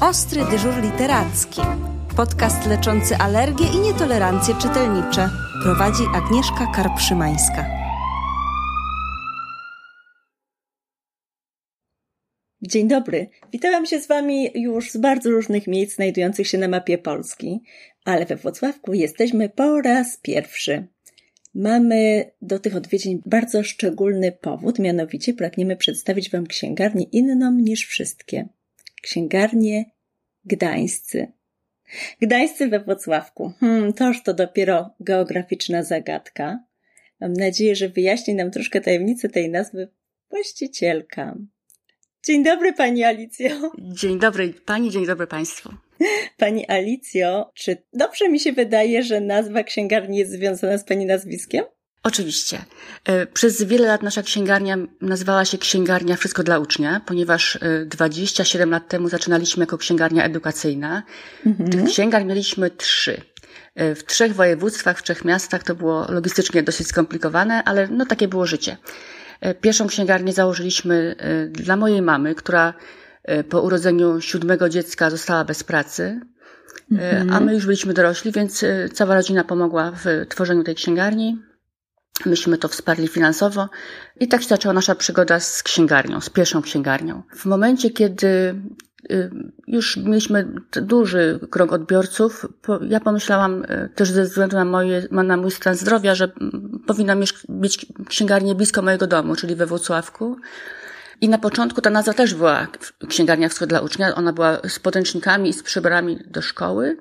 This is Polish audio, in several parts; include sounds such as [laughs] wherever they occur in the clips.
Ostry dyżur literacki. Podcast leczący alergie i nietolerancje czytelnicze. Prowadzi Agnieszka Karpszymańska. Dzień dobry. Witam się z Wami już z bardzo różnych miejsc znajdujących się na mapie Polski, ale we Włocławku jesteśmy po raz pierwszy. Mamy do tych odwiedzin bardzo szczególny powód, mianowicie pragniemy przedstawić Wam księgarnię inną niż wszystkie. Księgarnię Gdańscy. Gdańscy we Włocławku. Hmm, toż to dopiero geograficzna zagadka. Mam nadzieję, że wyjaśni nam troszkę tajemnicę tej nazwy właścicielka. Dzień dobry Pani Alicjo. Dzień dobry Pani, dzień dobry Państwu. Pani Alicjo, czy dobrze mi się wydaje, że nazwa księgarni jest związana z Pani nazwiskiem? Oczywiście. E, przez wiele lat nasza księgarnia nazywała się Księgarnia Wszystko dla Ucznia, ponieważ 27 e, lat temu zaczynaliśmy jako księgarnia edukacyjna. Mhm. Tych księgarni mieliśmy trzy. E, w trzech województwach, w trzech miastach to było logistycznie dosyć skomplikowane, ale no takie było życie. Pierwszą księgarnię założyliśmy dla mojej mamy, która po urodzeniu siódmego dziecka została bez pracy. Mhm. A my już byliśmy dorośli, więc cała rodzina pomogła w tworzeniu tej księgarni. Myśmy to wsparli finansowo i tak się zaczęła nasza przygoda z księgarnią, z pierwszą księgarnią. W momencie, kiedy y, już mieliśmy duży krąg odbiorców, ja pomyślałam y, też ze względu na, moje, na mój stan zdrowia, że powinna mieć księgarnię blisko mojego domu, czyli we Włocławku. I na początku ta nazwa też była księgarnia wschód dla ucznia. Ona była z podręcznikami i z przyborami do szkoły.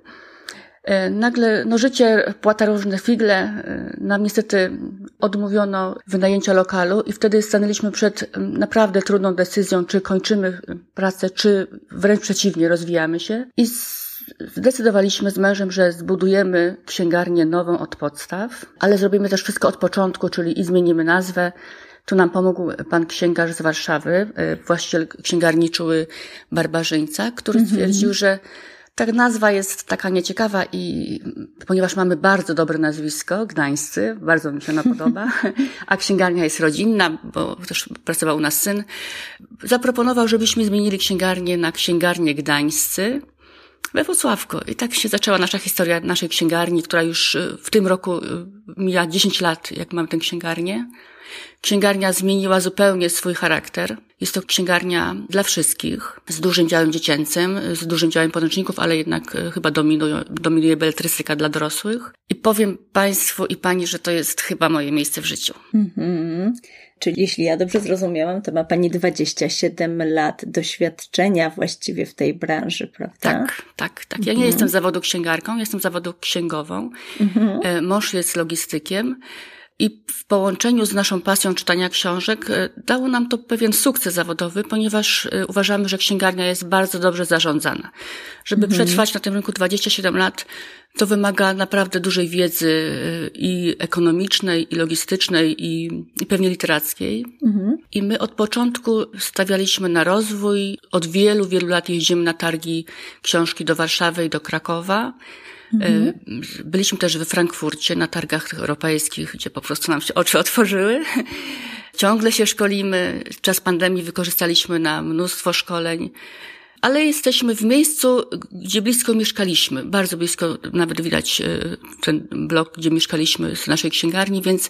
E, nagle no, życie płata różne figle. E, nam niestety odmówiono wynajęcia lokalu i wtedy stanęliśmy przed naprawdę trudną decyzją, czy kończymy pracę, czy wręcz przeciwnie, rozwijamy się. I zdecydowaliśmy z mężem, że zbudujemy księgarnię nową od podstaw, ale zrobimy też wszystko od początku, czyli i zmienimy nazwę. Tu nam pomógł pan księgarz z Warszawy, e, właściciel księgarni Czuły Barbarzyńca, który mhm. stwierdził, że ta nazwa jest taka nieciekawa i ponieważ mamy bardzo dobre nazwisko, Gdańscy, bardzo mi się ona podoba, [laughs] a księgarnia jest rodzinna, bo też pracował u nas syn, zaproponował, żebyśmy zmienili księgarnię na księgarnię Gdańscy we Wrocławku. I tak się zaczęła nasza historia naszej księgarni, która już w tym roku mija 10 lat, jak mam tę księgarnię. Księgarnia zmieniła zupełnie swój charakter. Jest to księgarnia dla wszystkich, z dużym działem dziecięcym, z dużym działem podręczników, ale jednak e, chyba dominuje, dominuje beletrystyka dla dorosłych. I powiem Państwu i Pani, że to jest chyba moje miejsce w życiu. Mm-hmm. Czyli jeśli ja dobrze zrozumiałam, to ma Pani 27 lat doświadczenia właściwie w tej branży, prawda? Tak, tak, tak. Ja nie mm-hmm. jestem zawodu księgarką, jestem zawodu księgową. Mm-hmm. Mąż jest logistykiem. I w połączeniu z naszą pasją czytania książek e, dało nam to pewien sukces zawodowy, ponieważ e, uważamy, że księgarnia jest bardzo dobrze zarządzana. Żeby mhm. przetrwać na tym rynku 27 lat, to wymaga naprawdę dużej wiedzy e, i ekonomicznej, i logistycznej, i, i pewnie literackiej. Mhm. I my od początku stawialiśmy na rozwój. Od wielu, wielu lat jeździmy na targi książki do Warszawy i do Krakowa. Mhm. E, byliśmy też we Frankfurcie na targach europejskich, gdzie po prostu nam się oczy [laughs] otworzyły. Ciągle się szkolimy. Czas pandemii wykorzystaliśmy na mnóstwo szkoleń. Ale jesteśmy w miejscu, gdzie blisko mieszkaliśmy. Bardzo blisko, nawet widać e, ten blok, gdzie mieszkaliśmy z naszej księgarni, więc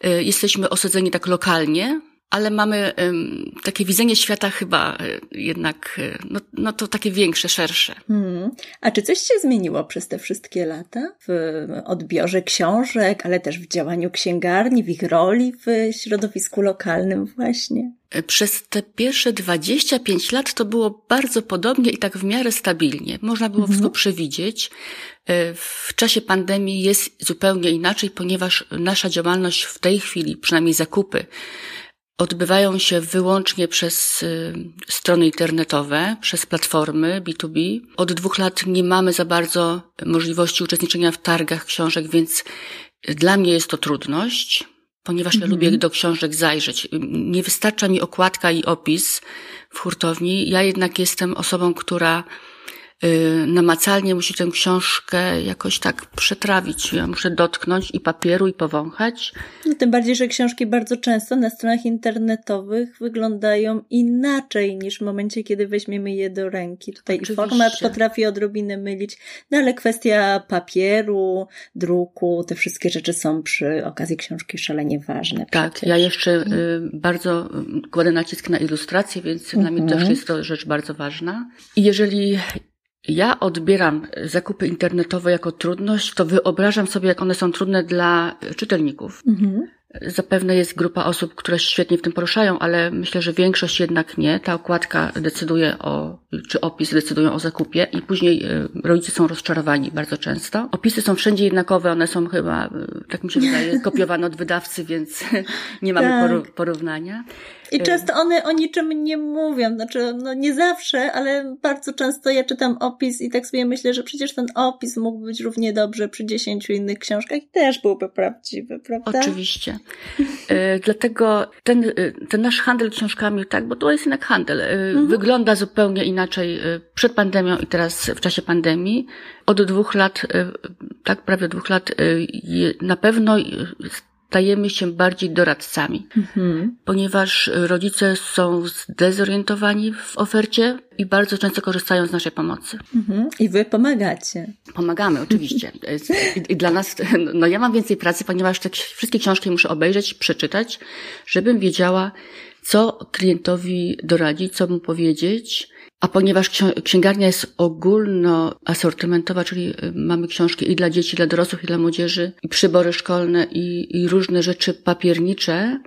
e, jesteśmy osadzeni tak lokalnie ale mamy um, takie widzenie świata chyba e, jednak, e, no, no to takie większe, szersze. Hmm. A czy coś się zmieniło przez te wszystkie lata w odbiorze książek, ale też w działaniu księgarni, w ich roli w środowisku lokalnym właśnie? E, przez te pierwsze 25 lat to było bardzo podobnie i tak w miarę stabilnie. Można było mhm. wszystko przewidzieć. W czasie pandemii jest zupełnie inaczej, ponieważ nasza działalność w tej chwili, przynajmniej zakupy, odbywają się wyłącznie przez y, strony internetowe, przez platformy B2B. Od dwóch lat nie mamy za bardzo możliwości uczestniczenia w targach książek, więc dla mnie jest to trudność, ponieważ ja lubię mhm. do książek zajrzeć. Nie wystarcza mi okładka i opis w hurtowni. Ja jednak jestem osobą, która namacalnie musi tę książkę jakoś tak przetrawić. Ja muszę dotknąć i papieru, i powąchać. No, tym bardziej, że książki bardzo często na stronach internetowych wyglądają inaczej niż w momencie, kiedy weźmiemy je do ręki. Tutaj Oczywiście. format potrafi odrobinę mylić, no ale kwestia papieru, druku, te wszystkie rzeczy są przy okazji książki szalenie ważne. Tak, przecież. ja jeszcze y, bardzo kładę nacisk na ilustrację, więc dla mnie też mhm. jest to rzecz bardzo ważna. I jeżeli ja odbieram zakupy internetowe jako trudność, to wyobrażam sobie, jak one są trudne dla czytelników. Mhm. Zapewne jest grupa osób, które świetnie w tym poruszają, ale myślę, że większość jednak nie. Ta okładka decyduje o, czy opis decydują o zakupie i później e, rodzice są rozczarowani bardzo często. Opisy są wszędzie jednakowe, one są chyba, e, tak mi się wydaje, [laughs] kopiowane od wydawcy, więc [laughs] nie mamy tak. porównania. I często one o niczym nie mówią, znaczy, no nie zawsze, ale bardzo często ja czytam opis i tak sobie myślę, że przecież ten opis mógł być równie dobrze przy dziesięciu innych książkach i też byłby prawdziwy, prawda? Oczywiście. E, [laughs] dlatego ten, e, ten nasz handel książkami, tak, bo to jest jednak handel, mhm. wygląda zupełnie inaczej przed pandemią i teraz w czasie pandemii. Od dwóch lat, tak, prawie dwóch lat, na pewno stajemy się bardziej doradcami, mhm. ponieważ rodzice są zdezorientowani w ofercie i bardzo często korzystają z naszej pomocy. Mhm. I wy pomagacie. Pomagamy, oczywiście. [laughs] I, I, dla nas, no ja mam więcej pracy, ponieważ te wszystkie książki muszę obejrzeć, przeczytać, żebym wiedziała, co klientowi doradzić, co mu powiedzieć, a ponieważ księgarnia jest ogólnoasortymentowa, czyli y, mamy książki i dla dzieci, i dla dorosłych, i dla młodzieży, i przybory szkolne, i, i różne rzeczy papiernicze,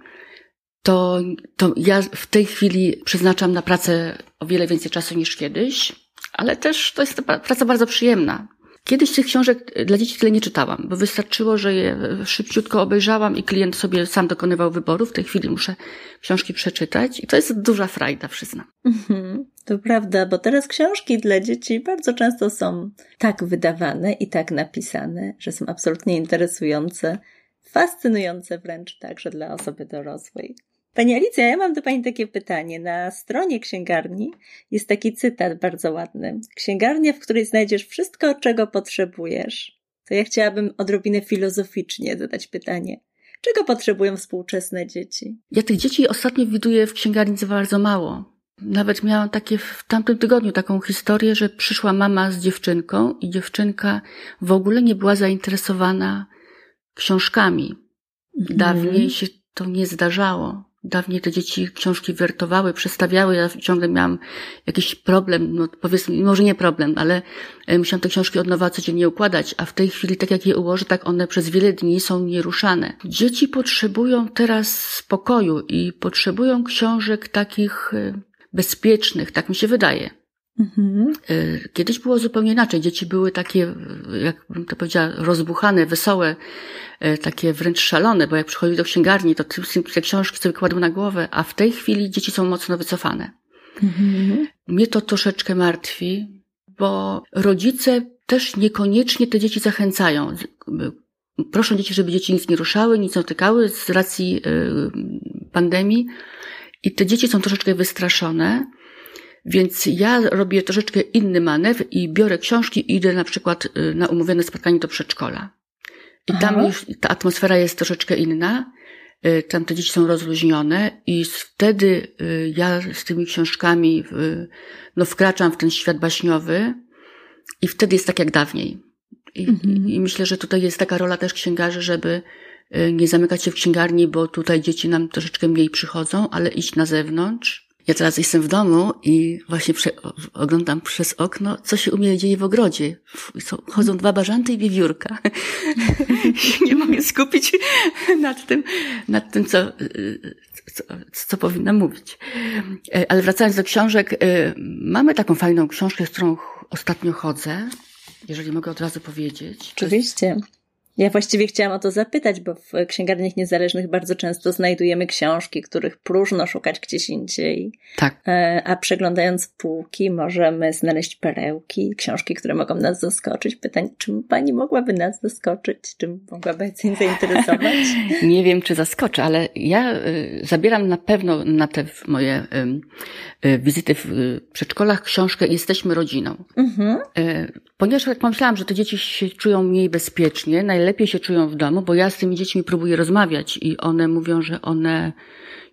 to, to ja w tej chwili przeznaczam na pracę o wiele więcej czasu niż kiedyś, ale też to jest praca bardzo przyjemna. Kiedyś tych książek dla dzieci tyle nie czytałam, bo wystarczyło, że je szybciutko obejrzałam i klient sobie sam dokonywał wyboru. W tej chwili muszę książki przeczytać i to jest duża frajda, przyznam. Mhm, to prawda, bo teraz książki dla dzieci bardzo często są tak wydawane i tak napisane, że są absolutnie interesujące, fascynujące wręcz także dla osoby dorosłej. Pani Alicja, ja mam do Pani takie pytanie. Na stronie księgarni jest taki cytat bardzo ładny. Księgarnia, w której znajdziesz wszystko, czego potrzebujesz. To ja chciałabym odrobinę filozoficznie zadać pytanie. Czego potrzebują współczesne dzieci? Ja tych dzieci ostatnio widuję w księgarni za bardzo mało. Nawet miałam takie w tamtym tygodniu taką historię, że przyszła mama z dziewczynką i dziewczynka w ogóle nie była zainteresowana książkami. Mhm. Dawniej się to nie zdarzało. Dawniej te dzieci książki wertowały, przestawiały. Ja ciągle miałam jakiś problem, no powiedzmy, może nie problem, ale e, musiałam te książki od nowa codziennie układać, a w tej chwili, tak jak je ułożę, tak one przez wiele dni są nieruszane. Dzieci potrzebują teraz spokoju i potrzebują książek takich e, bezpiecznych, tak mi się wydaje. Mhm. E, kiedyś było zupełnie inaczej. Dzieci były takie, jak bym to powiedziała, rozbuchane, wesołe, e, takie wręcz szalone, bo jak przychodziły do księgarni, to te książki sobie kładły na głowę, a w tej chwili dzieci są mocno wycofane. Mhm. Mnie to troszeczkę martwi, bo rodzice też niekoniecznie te dzieci zachęcają. Proszą dzieci, żeby dzieci nic nie ruszały, nic nie dotykały z racji pandemii. I te dzieci są troszeczkę wystraszone. Więc ja robię troszeczkę inny manewr i biorę książki i idę na przykład y, na umówione spotkanie do przedszkola. I Aha. tam już ta atmosfera jest troszeczkę inna. Y, tam te dzieci są rozluźnione i wtedy y, ja z tymi książkami no, wkraczam w ten świat baśniowy i wtedy jest tak jak dawniej. I, mhm. I, myślę, że tutaj jest taka rola też księgarzy, żeby nie zamykać się w księgarni, bo tutaj dzieci nam troszeczkę mniej przychodzą, ale iść na zewnątrz ja teraz jestem w domu i właśnie prze, oglądam przez okno, co się u mnie dzieje w ogrodzie. Chodzą dwa bażanty i wiewiórka. [laughs] Nie mogę skupić nad tym, nad tym, co, co, co powinna mówić. Ale wracając do książek, mamy taką fajną książkę, z którą ostatnio chodzę, jeżeli mogę od razu powiedzieć. Oczywiście. Ja właściwie chciałam o to zapytać, bo w księgarniach niezależnych bardzo często znajdujemy książki, których próżno szukać gdzieś indziej. Tak. E, a przeglądając półki możemy znaleźć perełki, książki, które mogą nas zaskoczyć. Pytanie, czym pani mogłaby nas zaskoczyć? Czym mogłaby się zainteresować? [laughs] Nie wiem, czy zaskoczę, ale ja y, zabieram na pewno na te moje y, wizyty w przedszkolach książkę Jesteśmy rodziną. Mhm. Ponieważ jak pomyślałam, że te dzieci się czują mniej bezpiecznie, najlepiej się czują w domu, bo ja z tymi dziećmi próbuję rozmawiać i one mówią, że one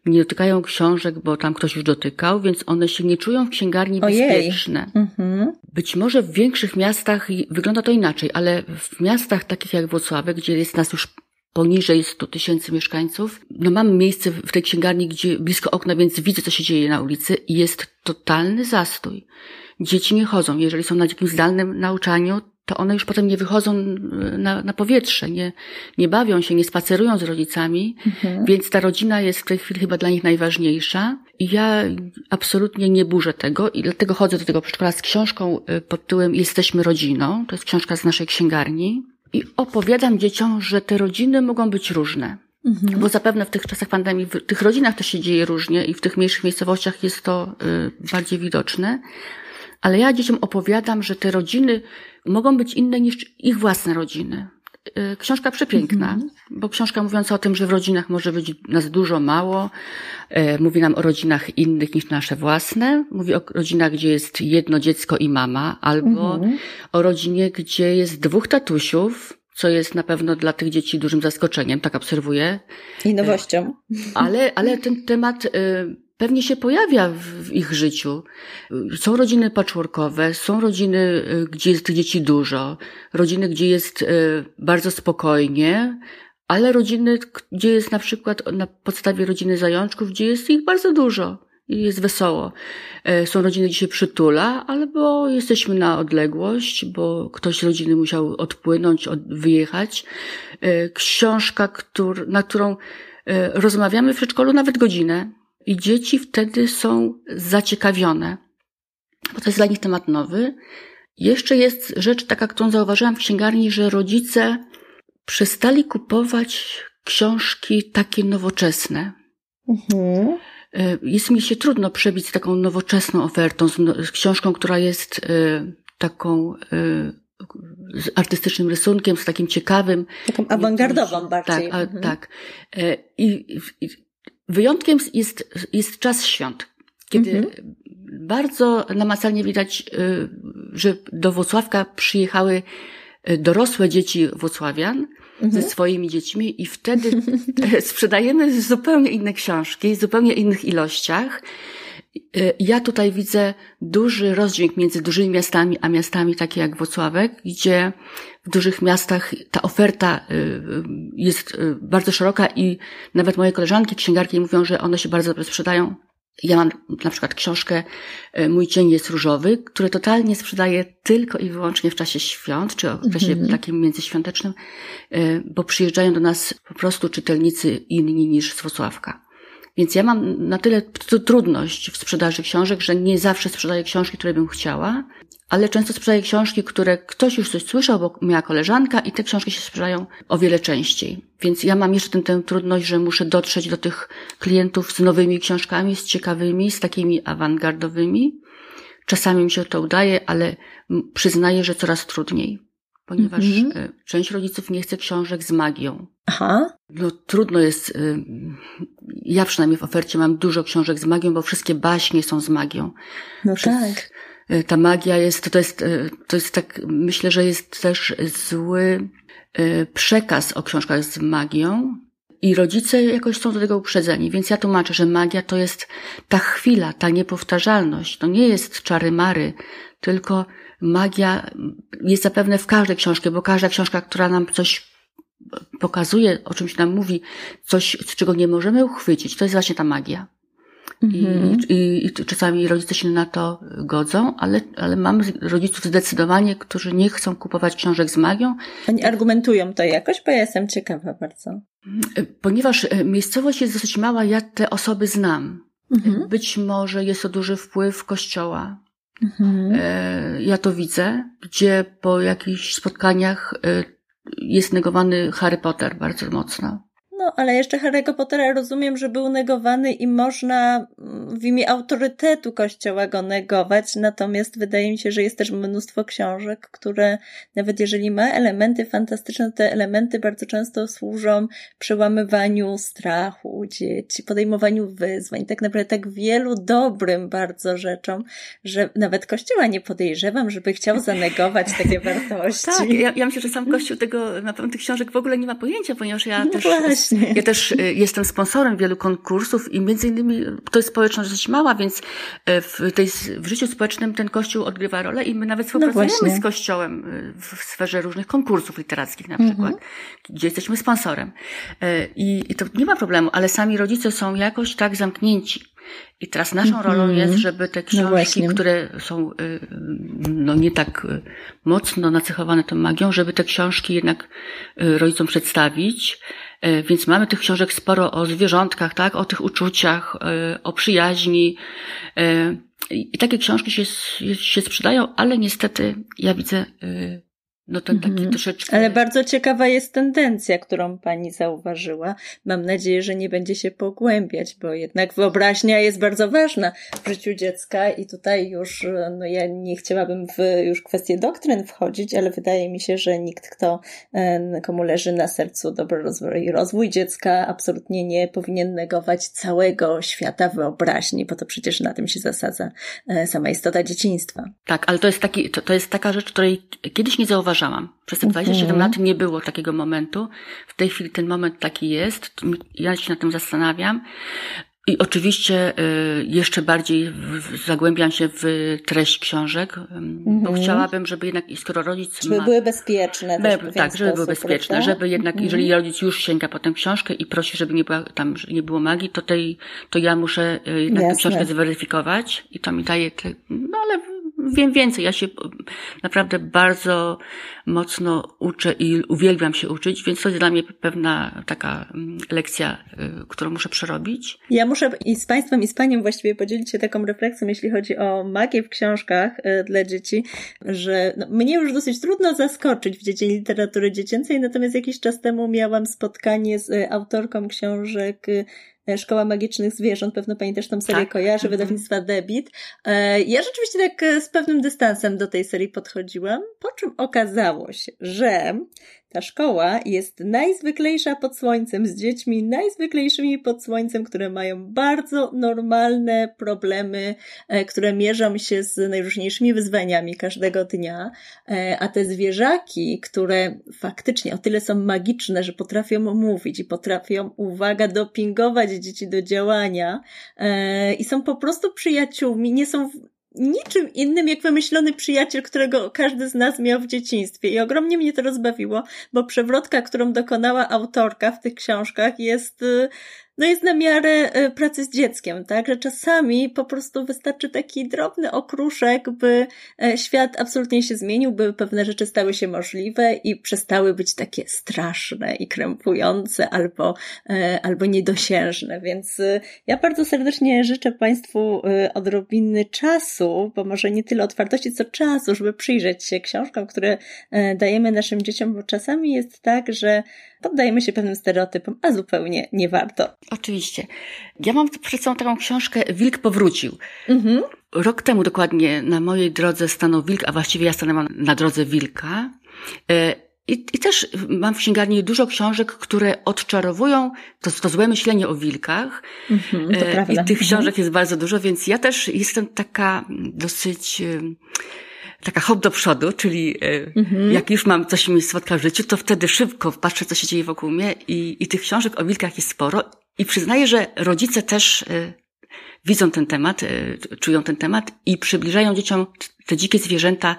nie dotykają książek, bo tam ktoś już dotykał, więc one się nie czują w księgarni Ojej. bezpieczne. Mhm. Być może w większych miastach wygląda to inaczej, ale w miastach takich jak Włocławek, gdzie jest nas już poniżej 100 tysięcy mieszkańców. No mam miejsce w tej księgarni, gdzie blisko okna, więc widzę, co się dzieje na ulicy i jest totalny zastój. Dzieci nie chodzą. Jeżeli są na jakimś zdalnym nauczaniu, to one już potem nie wychodzą na, na powietrze, nie, nie bawią się, nie spacerują z rodzicami, mhm. więc ta rodzina jest w tej chwili chyba dla nich najważniejsza. I ja absolutnie nie burzę tego i dlatego chodzę do tego przedszkola z książką y, pod tytułem Jesteśmy rodziną. To jest książka z naszej księgarni. I opowiadam dzieciom, że te rodziny mogą być różne. Mhm. Bo zapewne w tych czasach pandemii, w tych rodzinach też się dzieje różnie i w tych mniejszych miejscowościach jest to y, bardziej widoczne. Ale ja dzieciom opowiadam, że te rodziny mogą być inne niż ich własne rodziny. Y, książka przepiękna, mhm. bo książka mówiąca o tym, że w rodzinach może być nas dużo, mało. Y, mówi nam o rodzinach innych niż nasze własne. Mówi o rodzinach, gdzie jest jedno dziecko i mama, albo mhm. o rodzinie, gdzie jest dwóch tatusiów, co jest na pewno dla tych dzieci dużym zaskoczeniem, tak obserwuję. I nowością. Ale, ale ten temat pewnie się pojawia w ich życiu. Są rodziny patchworkowe, są rodziny, y, gdzie jest dzieci dużo, rodziny, gdzie jest y, bardzo spokojnie, ale rodziny, gdzie jest na przykład na podstawie rodziny zajączków, gdzie jest ich bardzo dużo i jest wesoło. E, są rodziny, gdzie się przytula, albo jesteśmy na odległość, bo ktoś z rodziny musiał odpłynąć, wyjechać. E, książka, na którą e, rozmawiamy w przedszkolu nawet godzinę, i dzieci wtedy są zaciekawione, bo to jest dla nich temat nowy. Jeszcze jest rzecz taka, którą zauważyłam w księgarni, że rodzice przestali kupować książki takie nowoczesne. Mhm. E, jest mi się trudno przebić z taką nowoczesną ofertą, z, no, książką, która jest y, taką y, z artystycznym rysunkiem, z takim ciekawym. Taką awangardową bardziej. Tak, a, mhm. tak. I, i, Wyjątkiem jest, jest czas świąt, kiedy mhm. bardzo namacalnie widać, y, że do Włocławka przyjechały y, dorosłe dzieci Włocławian mhm. ze swoimi dziećmi i wtedy [laughs] sprzedajemy zupełnie inne książki, w zupełnie innych ilościach. Y, ja tutaj widzę duży rozdźwięk między dużymi miastami a miastami takie jak Włocławek, gdzie w dużych miastach ta oferta y, y, jest bardzo szeroka i nawet moje koleżanki księgarki mówią, że one się bardzo dobrze sprzedają. Ja mam na przykład książkę Mój cień jest różowy, który totalnie sprzedaje tylko i wyłącznie w czasie świąt, czy w czasie mm -hmm. takim międzyświątecznym, bo przyjeżdżają do nas po prostu czytelnicy inni niż z Włocławka. Więc ja mam na tyle trudność w sprzedaży książek, że nie zawsze sprzedaję książki, które bym chciała, ale często sprzedaję książki, które ktoś już coś słyszał, bo miała koleżanka i te książki się sprzedają o wiele częściej. Więc ja mam jeszcze tę, tę trudność, że muszę dotrzeć do tych klientów z nowymi książkami, z ciekawymi, z takimi awangardowymi. Czasami mi się to udaje, ale przyznaję, że coraz trudniej ponieważ mm -hmm. część rodziców nie chce książek z magią. Aha. No trudno jest, y, ja przynajmniej w ofercie mam dużo książek z magią, bo wszystkie baśnie są z magią. No Przez, tak. Y, ta magia jest, to jest, to jest tak, myślę, że jest też zły przekaz o książkach z magią, i rodzice jakoś są do tego uprzedzeni, więc ja tłumaczę, że magia to jest ta chwila, ta niepowtarzalność. To nie jest czary mary, tylko magia jest zapewne w każdej książce, bo każda książka, która nam coś pokazuje, o czymś nam mówi, coś, czego nie możemy uchwycić, to jest właśnie ta magia. Mhm. I, i, I czasami rodzice się na to godzą, ale, ale mamy rodziców zdecydowanie, którzy nie chcą kupować książek z magią. Oni argumentują to jakoś, bo ja jestem ciekawa bardzo. Ponieważ e, miejscowość jest dosyć mała, ja te osoby znam. Mhm. Być może jest to duży wpływ kościoła. Mhm. E, ja to widzę, gdzie po jakichś spotkaniach e, jest negowany Harry Potter bardzo mocno. No, ale jeszcze Harry'ego Pottera rozumiem, że był negowany i można mm, w imię autorytetu Kościoła go negować, natomiast wydaje mi się, że jest też mnóstwo książek, które nawet jeżeli ma elementy fantastyczne, te elementy bardzo często służą przełamywaniu strachu dzieci, podejmowaniu wyzwań, tak naprawdę tak wielu dobrym bardzo rzeczom, że nawet Kościoła nie podejrzewam, żeby chciał zanegować takie [laughs] wartości. Tak, ja, ja myślę, że sam Kościół tego, na pewno tych książek w ogóle nie ma pojęcia, ponieważ ja no też właśnie. [laughs] ja też y, jestem sponsorem wielu konkursów i między innymi to jest społeczność dość mała, więc y, w, tej, w życiu społecznym ten kościół odgrywa rolę i my nawet współpracujemy właśnie. z kościołem y, w sferze różnych konkursów literackich na Mhm. przykład, gdzie jesteśmy sponsorem. I, I to nie ma problemu, ale sami rodzice są jakoś tak zamknięci. I teraz naszą Mhm. rolą jest, żeby te książki, właśnie. które są no nie tak mocno nacechowane tą magią, żeby te książki jednak rodzicom przedstawić. Y, Więc mamy tych książek sporo o zwierzątkach, tak, o tych uczuciach, y, o przyjaźni. Y, I takie książki się, się sprzedają, ale niestety ja widzę no taki Mhm. troszeczkę... Ale bardzo ciekawa jest tendencja, którą pani zauważyła. Mam nadzieję, że nie będzie się pogłębiać, bo jednak wyobraźnia jest bardzo ważna w życiu dziecka i tutaj już, no ja nie chciałabym w już kwestię doktryn wchodzić, ale wydaje mi się, że nikt, kto, e, komu leży na sercu dobry rozwój i rozwój dziecka, absolutnie nie powinien negować całego świata wyobraźni, bo to przecież na tym się zasadza e, sama istota dzieciństwa. Tak, ale to jest, taki, to, to jest taka rzecz, której kiedyś nie Przez te 27 Mhm. lat nie było takiego momentu. W tej chwili ten moment taki jest. Ja się nad tym zastanawiam. I oczywiście y, jeszcze bardziej zagłębiam się w treść książek, bo Mhm. chciałabym, żeby jednak, skoro rodzic Żeby ma... były bezpieczne. Be, tak, żeby były bezpieczne, prawda? żeby jednak, Mhm. jeżeli rodzic już sięga po tę książkę i prosi, żeby nie była tam, że nie było magii, to tej, to ja muszę y, jednak tę Jasne. książkę zweryfikować i to mi daje te, no ale wiem więcej. Ja się naprawdę bardzo mocno uczę i uwielbiam się uczyć, więc to jest dla mnie pewna taka mm, lekcja, y, którą muszę przerobić. Ja muszę i z Państwem, i z Panią właściwie podzielić się taką refleksją, jeśli chodzi o magię w książkach y, dla dzieci, że no, mnie już dosyć trudno zaskoczyć w dziedzinie literatury dziecięcej, natomiast jakiś czas temu miałam spotkanie z y, autorką książek Szkoła Magicznych Zwierząt, pewno Pani też tą serię Tak. kojarzy, Mhm. wydawnictwa Debit. E, Ja rzeczywiście tak e, z pewnym dystansem do tej serii podchodziłam, po czym okazało się, że ta szkoła jest najzwyklejsza pod słońcem, z dziećmi najzwyklejszymi pod słońcem, które mają bardzo normalne problemy, e, które mierzą się z najróżniejszymi wyzwaniami każdego dnia, E, a te zwierzaki, które faktycznie o tyle są magiczne, że potrafią mówić i potrafią, uwaga, dopingować dzieci do działania e, i są po prostu przyjaciółmi, nie są niczym innym jak wymyślony przyjaciel, którego każdy z nas miał w dzieciństwie. I ogromnie mnie to rozbawiło, bo przewrotka, którą dokonała autorka w tych książkach jest, y, no jest na miarę y, pracy z dzieckiem, tak? Że czasami po prostu wystarczy taki drobny okruszek, by e, świat absolutnie się zmienił, by pewne rzeczy stały się możliwe i przestały być takie straszne i krępujące albo, e, albo niedosiężne. Więc ja bardzo serdecznie życzę Państwu odrobiny czasu, bo może nie tyle otwartości, co czasu, żeby przyjrzeć się książkom, które e, dajemy naszym dzieciom, bo czasami jest tak, że poddajemy się pewnym stereotypom, a zupełnie nie warto. Oczywiście. Ja mam przed sobą taką książkę Wilk powrócił. Mhm. Rok temu dokładnie na mojej drodze stanął wilk, a właściwie ja stanęłam na drodze wilka. E, I, I też mam w księgarni dużo książek, które odczarowują to, to złe myślenie o wilkach. Mhm, to E, prawda. I tych Mhm. książek jest bardzo dużo, więc ja też jestem taka dosyć taka hop do przodu, czyli e, Mhm. jak już mam coś mi spotka w życiu, to wtedy szybko patrzę, co się dzieje wokół mnie i, i tych książek o wilkach jest sporo. I przyznaję, że rodzice też e, widzą ten temat, e, czują ten temat i przybliżają dzieciom te dzikie zwierzęta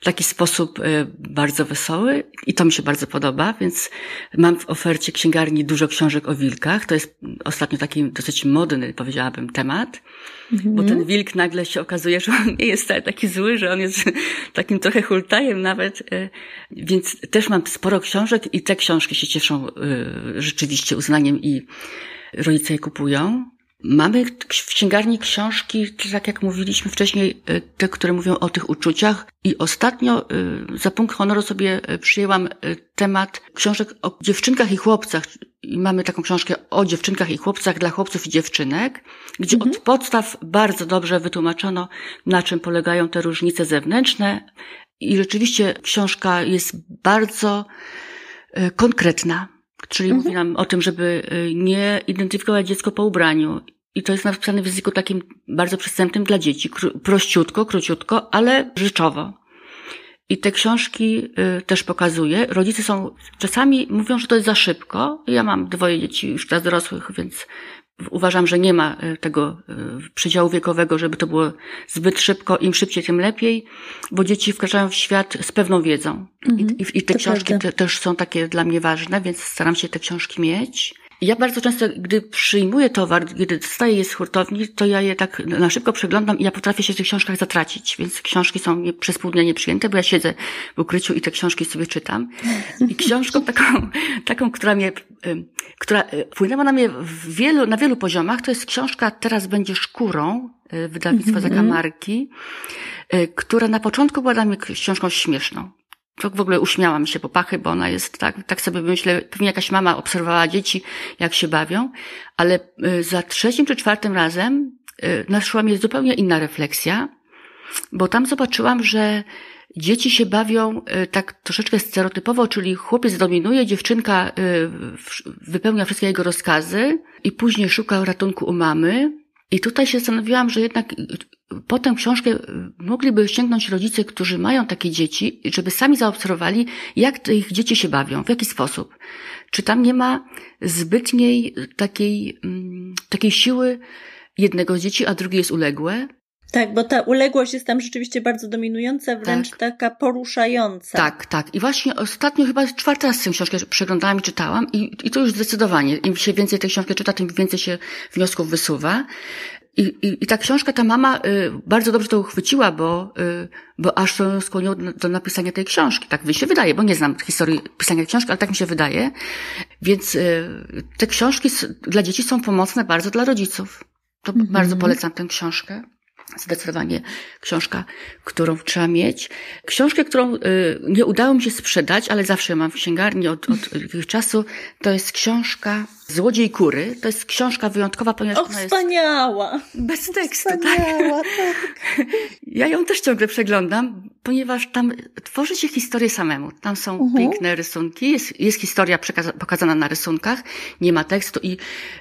w taki sposób e, bardzo wesoły i to mi się bardzo podoba, więc mam w ofercie księgarni dużo książek o wilkach. To jest ostatnio taki dosyć modny, powiedziałabym, temat, bo ten wilk nagle się okazuje, że on nie jest wcale taki zły, że on jest takim trochę hultajem nawet, e, więc też mam sporo książek i te książki się cieszą rzeczywiście uznaniem i rodzice je kupują. Mamy w księgarni książki, tak jak mówiliśmy wcześniej, e, te, które mówią o tych uczuciach. I ostatnio e, za punkt honoru sobie e, przyjęłam temat książek o dziewczynkach i chłopcach. I mamy taką książkę o dziewczynkach i chłopcach dla chłopców i dziewczynek, gdzie mhm. od podstaw bardzo dobrze wytłumaczono, na czym polegają te różnice zewnętrzne. I rzeczywiście książka jest bardzo konkretna Czyli mhm. mówi nam o tym, żeby y, nie identyfikować dziecko po ubraniu. I to jest napisane w języku takim bardzo przystępnym dla dzieci. Prościutko, króciutko, ale rzeczowo. I te książki y, też pokazuje. Rodzice są, czasami mówią, że to jest za szybko. Ja mam dwoje dzieci już teraz dorosłych, więc uważam, że nie ma e, tego e, przedziału wiekowego, żeby to było zbyt szybko. Im szybciej, tym lepiej, bo dzieci wkraczają w świat z pewną wiedzą. Mhm, I, i, te książki te, też są takie dla mnie ważne, więc staram się te książki mieć. Ja bardzo często, gdy przyjmuję towar, gdy dostaję je z hurtowni, to ja je tak na szybko przeglądam i ja potrafię się w tych książkach zatracić, więc książki są przez pół dnia nieprzyjęte, bo ja siedzę w ukryciu i te książki sobie czytam. I książką taką, taką, która mnie, która y, wpłynęła na mnie w wielu, na wielu poziomach, to jest książka Teraz będzie szkórą, y, wydawnictwa mm -hmm. Zakamarki, y, która na początku była dla mnie książką śmieszną w ogóle uśmiałam się po pachy, bo ona jest tak, tak sobie myślę, pewnie jakaś mama obserwowała dzieci, jak się bawią, ale y, za trzecim czy czwartym razem y, naszła mnie zupełnie inna refleksja, bo tam zobaczyłam, że dzieci się bawią y, tak troszeczkę stereotypowo, czyli chłopiec dominuje, dziewczynka wypełnia wszystkie jego rozkazy i później szuka ratunku u mamy. I tutaj się zastanowiłam, że jednak po tę książkę mogliby sięgnąć rodzice, którzy mają takie dzieci, żeby sami zaobserwowali, jak te ich dzieci się bawią, w jaki sposób. Czy tam nie ma zbytniej takiej, mm, takiej siły jednego z dzieci, a drugie jest uległe? Tak, bo ta uległość jest tam rzeczywiście bardzo dominująca, wręcz tak. taka poruszająca. Tak, tak. I właśnie ostatnio chyba czwarty raz tę książkę przeglądałam i czytałam i, i to już zdecydowanie. Im się więcej tej książki czyta, tym więcej się wniosków wysuwa. I, i, I ta książka, ta mama y, bardzo dobrze to uchwyciła, bo, y, bo aż to ją skłoniło do, do napisania tej książki. Tak mi się wydaje, bo nie znam historii pisania książki, ale tak mi się wydaje. Więc y, te książki dla dzieci są pomocne bardzo dla rodziców. To mm -hmm. bardzo polecam tę książkę zdecydowanie książka, którą trzeba mieć. Książkę, którą y, nie udało mi się sprzedać, ale zawsze mam w księgarni od, od jakiegoś czasu, to jest książka Złodziej Kury. To jest książka wyjątkowa, ponieważ o, ona jest... wspaniała! Bez tekstu, tak? wspaniała, tak? [laughs] tak. Ja ją też ciągle przeglądam, ponieważ tam tworzy się historię samemu. Tam są uh mhm. -huh. piękne rysunki, jest, jest historia pokazana na rysunkach, nie ma tekstu i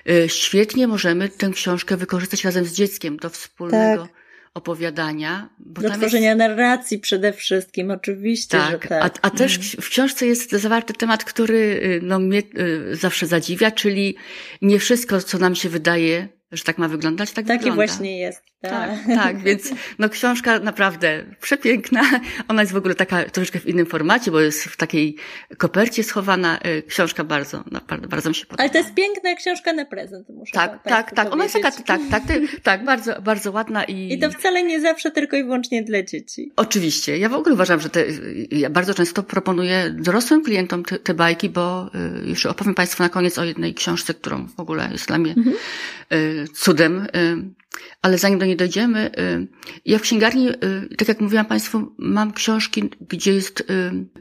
y, świetnie możemy tę książkę wykorzystać razem z dzieckiem do wspólnego tak opowiadania. Do tworzenia jest... narracji przede wszystkim, oczywiście, tak, że tak. A, a też mhm. w książce jest zawarty temat, który y, no, mnie y, zawsze zadziwia, czyli nie wszystko, co nam się wydaje, że tak ma wyglądać, tak Taki wygląda. właśnie jest. Tak. tak, tak, więc no książka naprawdę przepiękna. Ona jest w ogóle taka troszeczkę w innym formacie, bo jest w takiej kopercie schowana. Y, książka bardzo, naprawdę bardzo mi się podoba. Ale to jest piękna książka na prezent, muszę Tak, tak, tak. Ona jest taka, tak, tak, tak, bardzo, bardzo ładna i... I to wcale nie zawsze tylko i wyłącznie dla dzieci. Oczywiście. Ja w ogóle uważam, że te, ja bardzo często proponuję dorosłym klientom te, te bajki, bo y, już opowiem Państwu na koniec o jednej książce, którą w ogóle jest dla mnie mhm. Y, cudem ale zanim do niej dojdziemy, y, ja w księgarni, y, tak jak mówiłam Państwu, mam książki, gdzie jest y,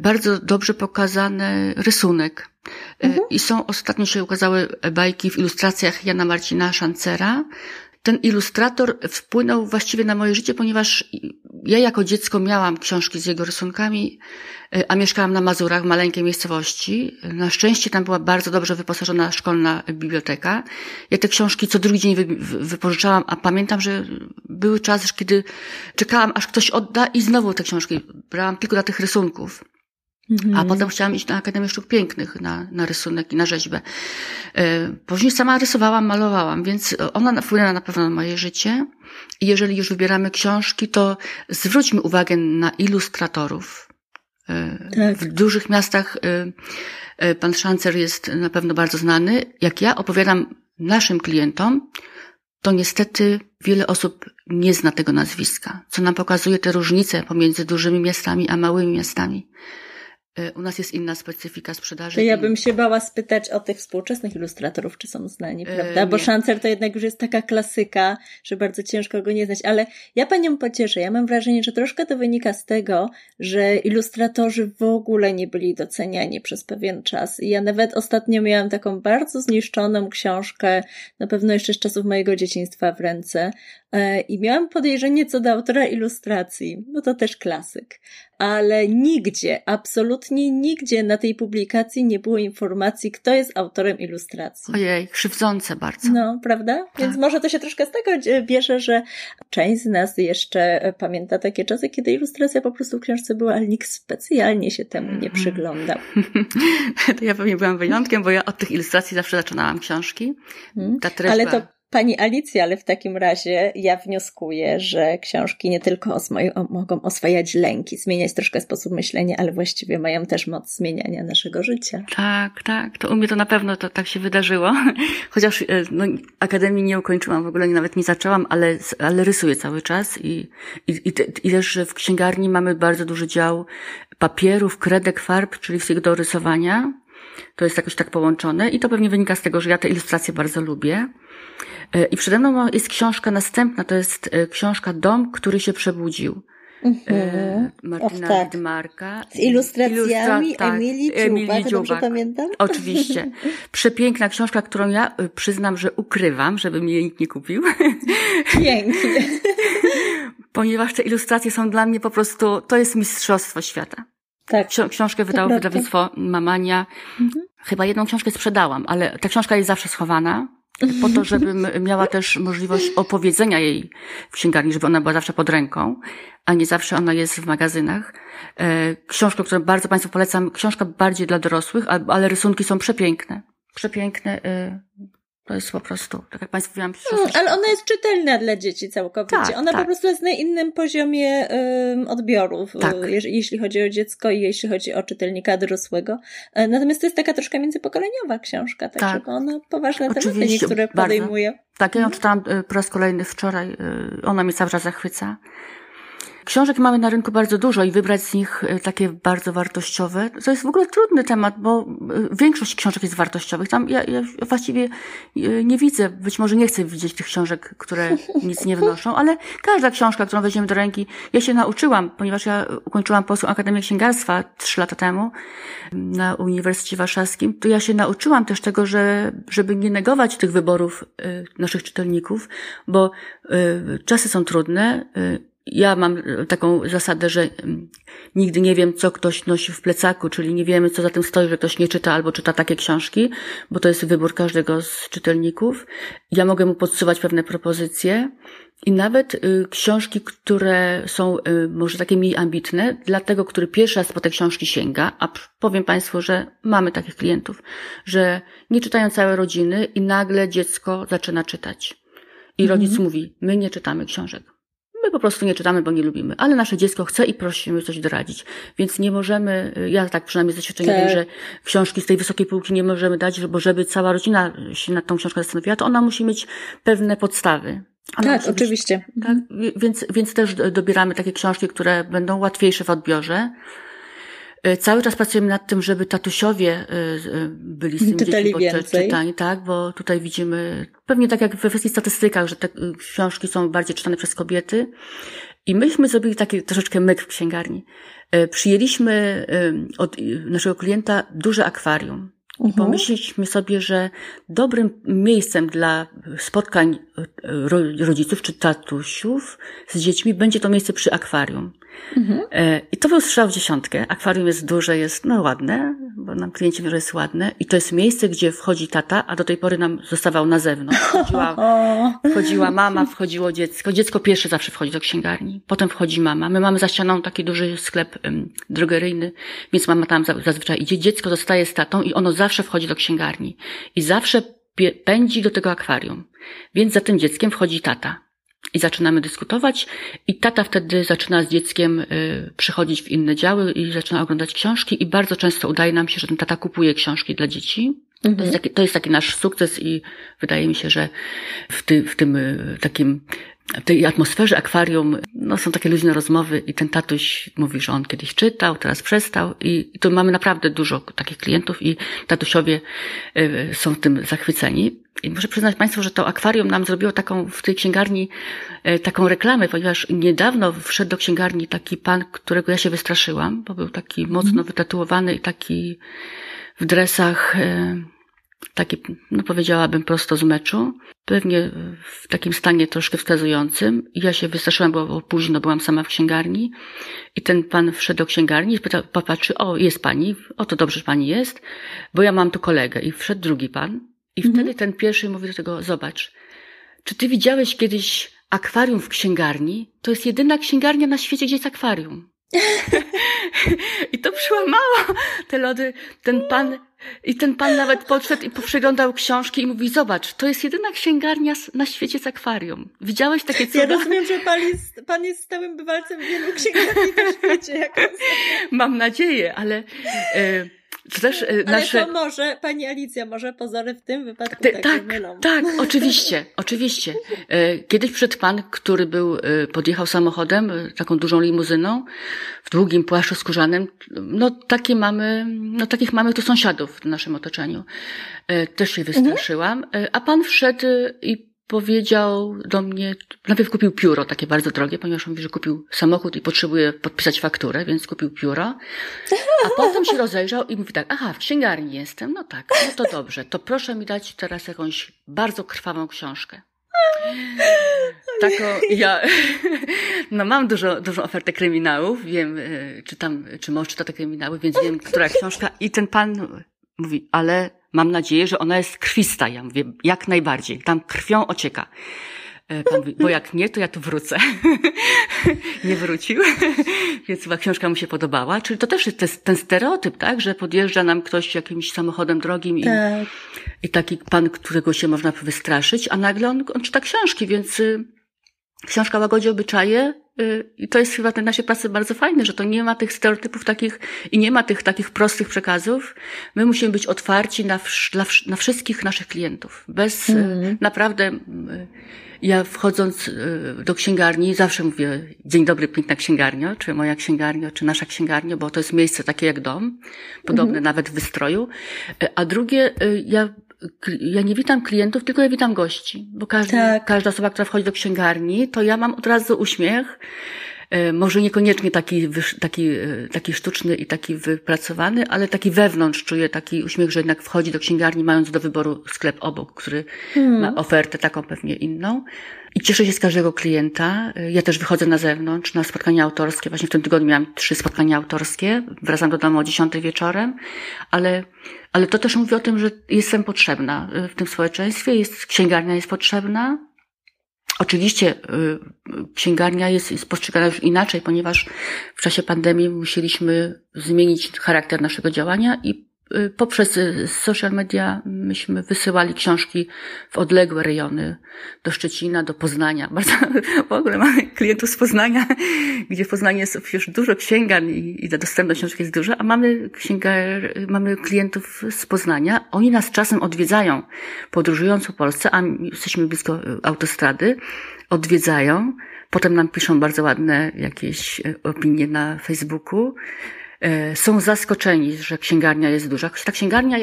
bardzo dobrze pokazany rysunek. Mhm. I są, ostatnio się ukazały bajki w ilustracjach Jana Marcina Szancera, ten ilustrator wpłynął właściwie na moje życie, ponieważ ja jako dziecko miałam książki z jego rysunkami, e, a mieszkałam na Mazurach, w maleńkiej miejscowości. Na szczęście tam była bardzo dobrze wyposażona szkolna biblioteka. Ja te książki co drugi dzień wypożyczałam, a pamiętam, że były czasy, kiedy czekałam, aż ktoś odda i znowu te książki brałam tylko dla tych rysunków. Mhm. A potem chciałam iść na Akademię Sztuk Pięknych, na, na rysunek i na rzeźbę. E, później sama rysowałam, malowałam, więc ona wpłynęła na pewno na moje życie. I jeżeli już wybieramy książki, to zwróćmy uwagę na ilustratorów. E, tak. W dużych miastach e, pan Szancer jest na pewno bardzo znany. Jak ja opowiadam naszym klientom, to niestety wiele osób nie zna tego nazwiska, co nam pokazuje te różnice pomiędzy dużymi miastami a małymi miastami. E, u nas jest inna specyfika sprzedaży. To ja bym się bała spytać o tych współczesnych ilustratorów, czy są znani, E, prawda? Bo nie. Szancer to jednak już jest taka klasyka, że bardzo ciężko go nie znać. Ale ja panią pocieszę. Ja mam wrażenie, że troszkę to wynika z tego, że ilustratorzy w ogóle nie byli doceniani przez pewien czas. I ja nawet ostatnio miałam taką bardzo zniszczoną książkę, na pewno jeszcze z czasów mojego dzieciństwa w ręce. E, I miałam podejrzenie co do autora ilustracji, bo to też klasyk. Ale nigdzie, absolutnie nigdzie na tej publikacji nie było informacji, kto jest autorem ilustracji. Ojej, krzywdzące bardzo. No, prawda? Więc Tak. może to się troszkę z tego bierze, że część z nas jeszcze e, pamięta takie czasy, kiedy ilustracja po prostu w książce była, ale nikt specjalnie się temu nie Mhm. przyglądał. [laughs] to ja pewnie byłam wyjątkiem, bo ja od tych ilustracji zawsze zaczynałam książki. Mhm. Ta Ale to Pani Alicja, ale w takim razie ja wnioskuję, że książki nie tylko oswoj- o, mogą oswajać lęki, zmieniać troszkę sposób myślenia, ale właściwie mają też moc zmieniania naszego życia. Tak, tak. To u mnie to na pewno to tak się wydarzyło. [laughs] Chociaż e, no, akademii nie ukończyłam, w ogóle nawet nie zaczęłam, ale, ale rysuję cały czas i, i, i, i też w księgarni mamy bardzo duży dział papierów, kredek, farb, czyli wszystkiego do rysowania. To jest jakoś tak połączone i to pewnie wynika z tego, że ja te ilustracje bardzo lubię. E, I przede mną jest książka następna, to jest e, książka Dom, który się przebudził. E, Mhm. Martina Och, tak. Widmarka. Z ilustracjami Ilustra- tak, Emilii Dziubak, Emilii Dziubak. pamiętam? [laughs] Oczywiście. Przepiękna książka, którą ja przyznam, że ukrywam, żeby mi jej nikt nie kupił, Pięknie. [laughs] ponieważ te ilustracje są dla mnie po prostu, to jest mistrzostwo świata. Tak. Ksią- książkę wydało wydawnictwo Mamania. Mhm. Chyba jedną książkę sprzedałam, ale ta książka jest zawsze schowana. Po to, żebym miała też możliwość opowiedzenia jej w księgarni, żeby ona była zawsze pod ręką, a nie zawsze ona jest w magazynach. E, Książkę, którą bardzo Państwu polecam, książka bardziej dla dorosłych, ale rysunki są przepiękne. Przepiękne. To jest po prostu, tak jak Państwu mówiłam, Mm, ale ona jest czytelna dla dzieci całkowicie. Tak, ona tak. po prostu jest na innym poziomie ym, odbioru, Tak. y, jeśli chodzi o dziecko i jeśli chodzi o czytelnika dorosłego. E, Natomiast to jest taka troszkę międzypokoleniowa książka, także Tak. bo ona poważne tematy Oczywiście, niektóre bardzo. podejmuje. Tak, ja ją czytałam y, po raz kolejny wczoraj. y, Ona mnie cały czas zachwyca. Książek mamy na rynku bardzo dużo i wybrać z nich y, takie bardzo wartościowe. To jest w ogóle trudny temat, bo y, większość książek jest wartościowych. Tam ja, ja właściwie y, nie widzę, być może nie chcę widzieć tych książek, które [laughs] nic nie wnoszą, ale każda książka, którą weźmiemy do ręki, ja się nauczyłam, ponieważ ja ukończyłam Polską Akademię Księgarstwa trzy lata temu na Uniwersytecie Warszawskim, to ja się nauczyłam też tego, że żeby nie negować tych wyborów naszych czytelników, bo czasy są trudne. Ja mam y, taką zasadę, że mm, nigdy nie wiem, co ktoś nosi w plecaku, czyli nie wiemy, co za tym stoi, że ktoś nie czyta albo czyta takie książki, bo to jest wybór każdego z czytelników. Ja mogę mu podsuwać pewne propozycje i nawet y, książki, które są y, może takie mniej ambitne, dla tego, który pierwszy raz po te książki sięga, a powiem Państwu, że mamy takich klientów, że nie czytają całe rodziny i nagle dziecko zaczyna czytać. I rodzic mówi, my nie czytamy książek. My po prostu nie czytamy, bo nie lubimy, ale nasze dziecko chce i prosimy coś doradzić. Więc nie możemy, y, ja tak przynajmniej z doświadczenia Tak. wiem, że książki z tej wysokiej półki nie możemy dać, bo żeby cała rodzina się nad tą książką zastanowiła, to ona musi mieć pewne podstawy. Ona Tak, być- oczywiście. tak, wi- więc, więc też do- dobieramy takie książki, które będą łatwiejsze w odbiorze. Y, Cały czas pracujemy nad tym, żeby tatusiowie y, y, byli z tymi Czytali więcej. czytani, tak, bo tutaj widzimy, pewnie tak jak we wszystkich statystykach, że te książki są bardziej czytane przez kobiety. I myśmy zrobili taki troszeczkę myk w księgarni. Przyjęliśmy od naszego klienta duże akwarium. I Mhm. pomyśleliśmy sobie, że dobrym miejscem dla spotkań e, rodziców czy tatusiów z dziećmi będzie to miejsce przy akwarium. Mhm. E, I to był strzał w dziesiątkę. Akwarium jest duże, jest no ładne, bo nam klienci mówią, że jest ładne. I to jest miejsce, gdzie wchodzi tata, a do tej pory nam zostawał na zewnątrz. Wchodziła, [laughs] wchodziła mama, wchodziło dziecko. Dziecko pierwsze zawsze wchodzi do księgarni. Potem wchodzi mama. My mamy za ścianą taki duży sklep um, drogeryjny, więc mama tam za- zazwyczaj idzie. Dziecko zostaje z tatą i ono zawsze wchodzi do księgarni. I zawsze pędzi do tego akwarium. Więc za tym dzieckiem wchodzi tata. I zaczynamy dyskutować i tata wtedy zaczyna z dzieckiem y, przychodzić w inne działy i zaczyna oglądać książki i bardzo często udaje nam się, że ten tata kupuje książki dla dzieci. To Mhm. jest, taki, to jest taki nasz sukces i wydaje mi się, że w, ty, w tym y, takim tej atmosferze akwarium, no są takie luźne rozmowy i ten tatuś mówi, że on kiedyś czytał, teraz przestał i, i tu mamy naprawdę dużo takich klientów i tatusiowie y, są tym zachwyceni. I muszę przyznać Państwu, że to akwarium nam zrobiło taką w tej księgarni y, taką reklamę, ponieważ niedawno wszedł do księgarni taki pan, którego ja się wystraszyłam, bo był taki mocno mhm. wytatuowany i taki w dresach y, taki, no powiedziałabym prosto z meczu. Pewnie w takim stanie troszkę wskazującym. Ja się wystraszyłam, bo późno byłam sama w księgarni i ten pan wszedł do księgarni i popatrzy, o, jest pani, o to dobrze, że pani jest, bo ja mam tu kolegę. I wszedł drugi pan i mhm. wtedy ten pierwszy mówi do tego, zobacz, czy ty widziałeś kiedyś akwarium w księgarni? To jest jedyna księgarnia na świecie, gdzie jest akwarium. I to przełamało te lody. Ten pan, i ten pan nawet podszedł i przeglądał książki i mówi, zobacz, to jest jedyna księgarnia na świecie z akwarium. Widziałeś takie cuda? Ja rozumiem, że pan jest, pan jest stałym bywalcem wielu księgarni na świecie. Jak Mam nadzieję, ale... E, to też Ale nasze... to może, pani Alicja, może pozory w tym wypadku Ty, tak mylą. Tak, oczywiście, [laughs] oczywiście. E, kiedyś przed pan, który był, e, podjechał samochodem, taką dużą limuzyną, w długim płaszczu skórzanym, no takie mamy, no takich mamy tu sąsiadów w naszym otoczeniu. Też się wystraszyłam, mhm. a pan wszedł i powiedział do mnie, najpierw kupił pióro takie bardzo drogie, ponieważ on mówi, że kupił samochód i potrzebuje podpisać fakturę, więc kupił pióro. A [laughs] potem się rozejrzał i mówi tak, aha, w księgarni jestem, no tak, no to dobrze, to proszę mi dać teraz jakąś bardzo krwawą książkę. Taką, ja, [laughs] no mam dużo, dużą ofertę kryminałów, wiem, e, czytam, czy mąż czyta te kryminały, więc wiem, która książka i ten pan mówi, ale Mam nadzieję, że ona jest krwista. Ja mówię, jak najbardziej. Tam krwią ocieka. E, pan mówi, bo jak nie, to ja tu wrócę. [laughs] nie wrócił, [laughs] więc chyba książka mu się podobała. Czyli to też jest ten stereotyp, tak, że podjeżdża nam ktoś jakimś samochodem drogim i, tak. i taki pan, którego się można wystraszyć, a nagle on, on czyta książki, więc y, książka łagodzi obyczaje, I to jest chyba w naszej pracy bardzo fajne, że to nie ma tych stereotypów takich i nie ma tych takich prostych przekazów. My musimy być otwarci na, dla, na wszystkich naszych klientów. Bez mm. naprawdę, y, ja wchodząc do księgarni zawsze mówię dzień dobry piękna księgarnia, czy moja księgarnia, czy nasza księgarnia, bo to jest miejsce takie jak dom, podobne mm. nawet w wystroju. A drugie, ja ja nie witam klientów, tylko ja witam gości, bo każdy, tak. każda osoba, która wchodzi do księgarni, to ja mam od razu uśmiech, może niekoniecznie taki, taki, e, taki sztuczny i taki wypracowany, ale taki wewnątrz czuję taki uśmiech, że jednak wchodzi do księgarni, mając do wyboru sklep obok, który hmm. ma ofertę taką pewnie inną. I cieszę się z każdego klienta. Ja też wychodzę na zewnątrz, na spotkania autorskie. Właśnie w tym tygodniu miałam trzy spotkania autorskie. Wracam do domu o dziesiątej wieczorem, ale, ale to też mówi o tym, że jestem potrzebna w tym społeczeństwie. Jest, księgarnia jest potrzebna. Oczywiście y, księgarnia jest, jest postrzegana już inaczej, ponieważ w czasie pandemii musieliśmy zmienić charakter naszego działania i poprzez y, social media myśmy wysyłali książki w odległe rejony, do Szczecina, do Poznania. [laughs] Bardzo, w ogóle mamy klientów z Poznania, [laughs] gdzie w Poznaniu jest już dużo księgarni i, i ta dostępność książek jest duża, a mamy księgar, mamy klientów z Poznania. Oni nas czasem odwiedzają, podróżując po Polsce, a jesteśmy blisko autostrady, odwiedzają, potem nam piszą bardzo ładne jakieś y, opinie na Facebooku, są zaskoczeni, że księgarnia jest duża. Ta księgarnia,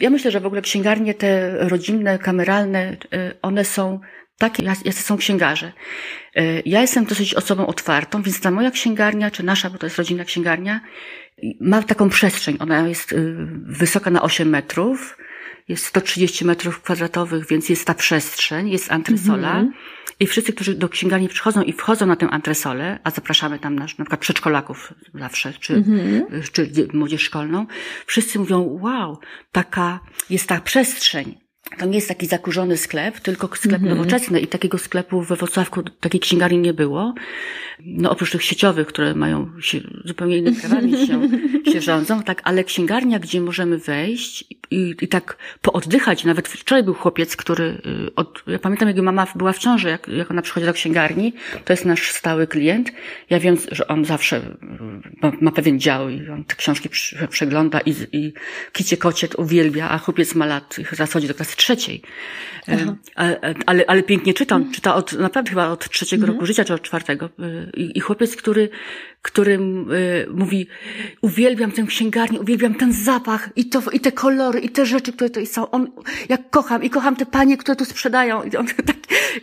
ja myślę, że w ogóle księgarnie te rodzinne, kameralne, e, one są takie, jacy są księgarze. E, ja jestem dosyć osobą otwartą, więc ta moja księgarnia, czy nasza, bo to jest rodzinna księgarnia, ma taką przestrzeń. Ona jest wysoka na 8 metrów, jest 130 metrów kwadratowych, więc jest ta przestrzeń, jest antresola. Mm -hmm. I wszyscy, którzy do księgarni przychodzą i wchodzą na tę antresolę, a zapraszamy tam na, na przykład przedszkolaków zawsze, czy, mm -hmm. czy młodzież szkolną, wszyscy mówią, wow, taka, jest ta przestrzeń. To nie jest taki zakurzony sklep, tylko sklep mm -hmm. nowoczesny i takiego sklepu we Wrocławku, takiej księgarni nie było. No oprócz tych sieciowych, które mają się, zupełnie innymi prawami [laughs] się, się rządzą, tak, ale księgarnia, gdzie możemy wejść i, i tak pooddychać. Nawet wczoraj był chłopiec, który, y, od, ja pamiętam, jak mama była w ciąży, jak, jak ona przychodzi do księgarni, to jest nasz stały klient. Ja wiem, że on zawsze y, ma, ma pewien dział i on te książki przegląda i, i kicie kociet uwielbia, a chłopiec ma lat, zaraz chodzi do klasy trzeciej. Ale, ale, ale pięknie czyta, on czyta od, naprawdę chyba od trzeciego mhm. roku życia, czy od czwartego. I, i chłopiec, który, który mówi, uwielbiam tę księgarnię, uwielbiam ten zapach i to, i te kolory, i te rzeczy, które tutaj są. On, jak kocham, i kocham te panie, które tu sprzedają. I on, [laughs] tak,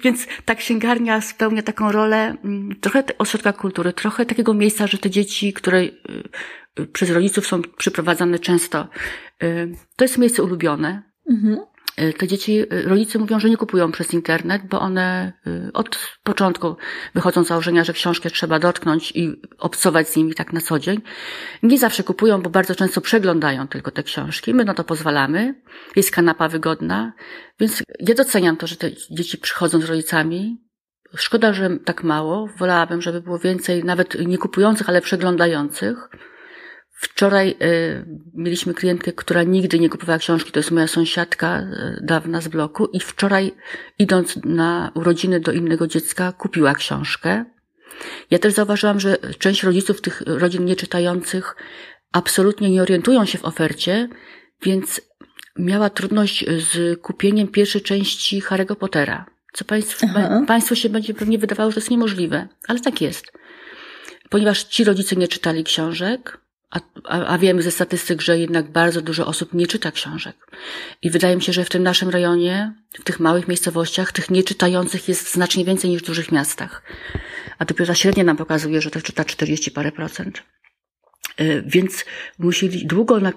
więc ta księgarnia spełnia taką rolę mm, trochę ośrodka kultury, trochę takiego miejsca, że te dzieci, które y, y, przez rodziców są przyprowadzane często, y, to jest miejsce ulubione. Mhm. Y, te dzieci, y, rodzice mówią, że nie kupują przez internet, bo one y, od początku wychodzą z założenia, że książkę trzeba dotknąć i obcować z nimi tak na co dzień. Nie zawsze kupują, bo bardzo często przeglądają tylko te książki. My na to pozwalamy. Jest kanapa wygodna. Więc ja doceniam to, że te dzieci przychodzą z rodzicami. Szkoda, że tak mało. Wolałabym, żeby było więcej nawet nie kupujących, ale przeglądających. Wczoraj y, mieliśmy klientkę, która nigdy nie kupowała książki, to jest moja sąsiadka y, dawna z bloku i wczoraj idąc na urodziny do innego dziecka kupiła książkę. Ja też zauważyłam, że część rodziców tych rodzin nieczytających absolutnie nie orientują się w ofercie, więc miała trudność z kupieniem pierwszej części Harry'ego Pottera. Co państw, Państwu się będzie pewnie wydawało, że jest niemożliwe, ale tak jest. Ponieważ ci rodzice nie czytali książek, a, a, a wiemy ze statystyk, że jednak bardzo dużo osób nie czyta książek. I wydaje mi się, że w tym naszym rejonie, w tych małych miejscowościach, tych nieczytających jest znacznie więcej niż w dużych miastach. A dopiero ta średnia nam pokazuje, że to czyta 40 parę procent. E, więc musieli, długo e,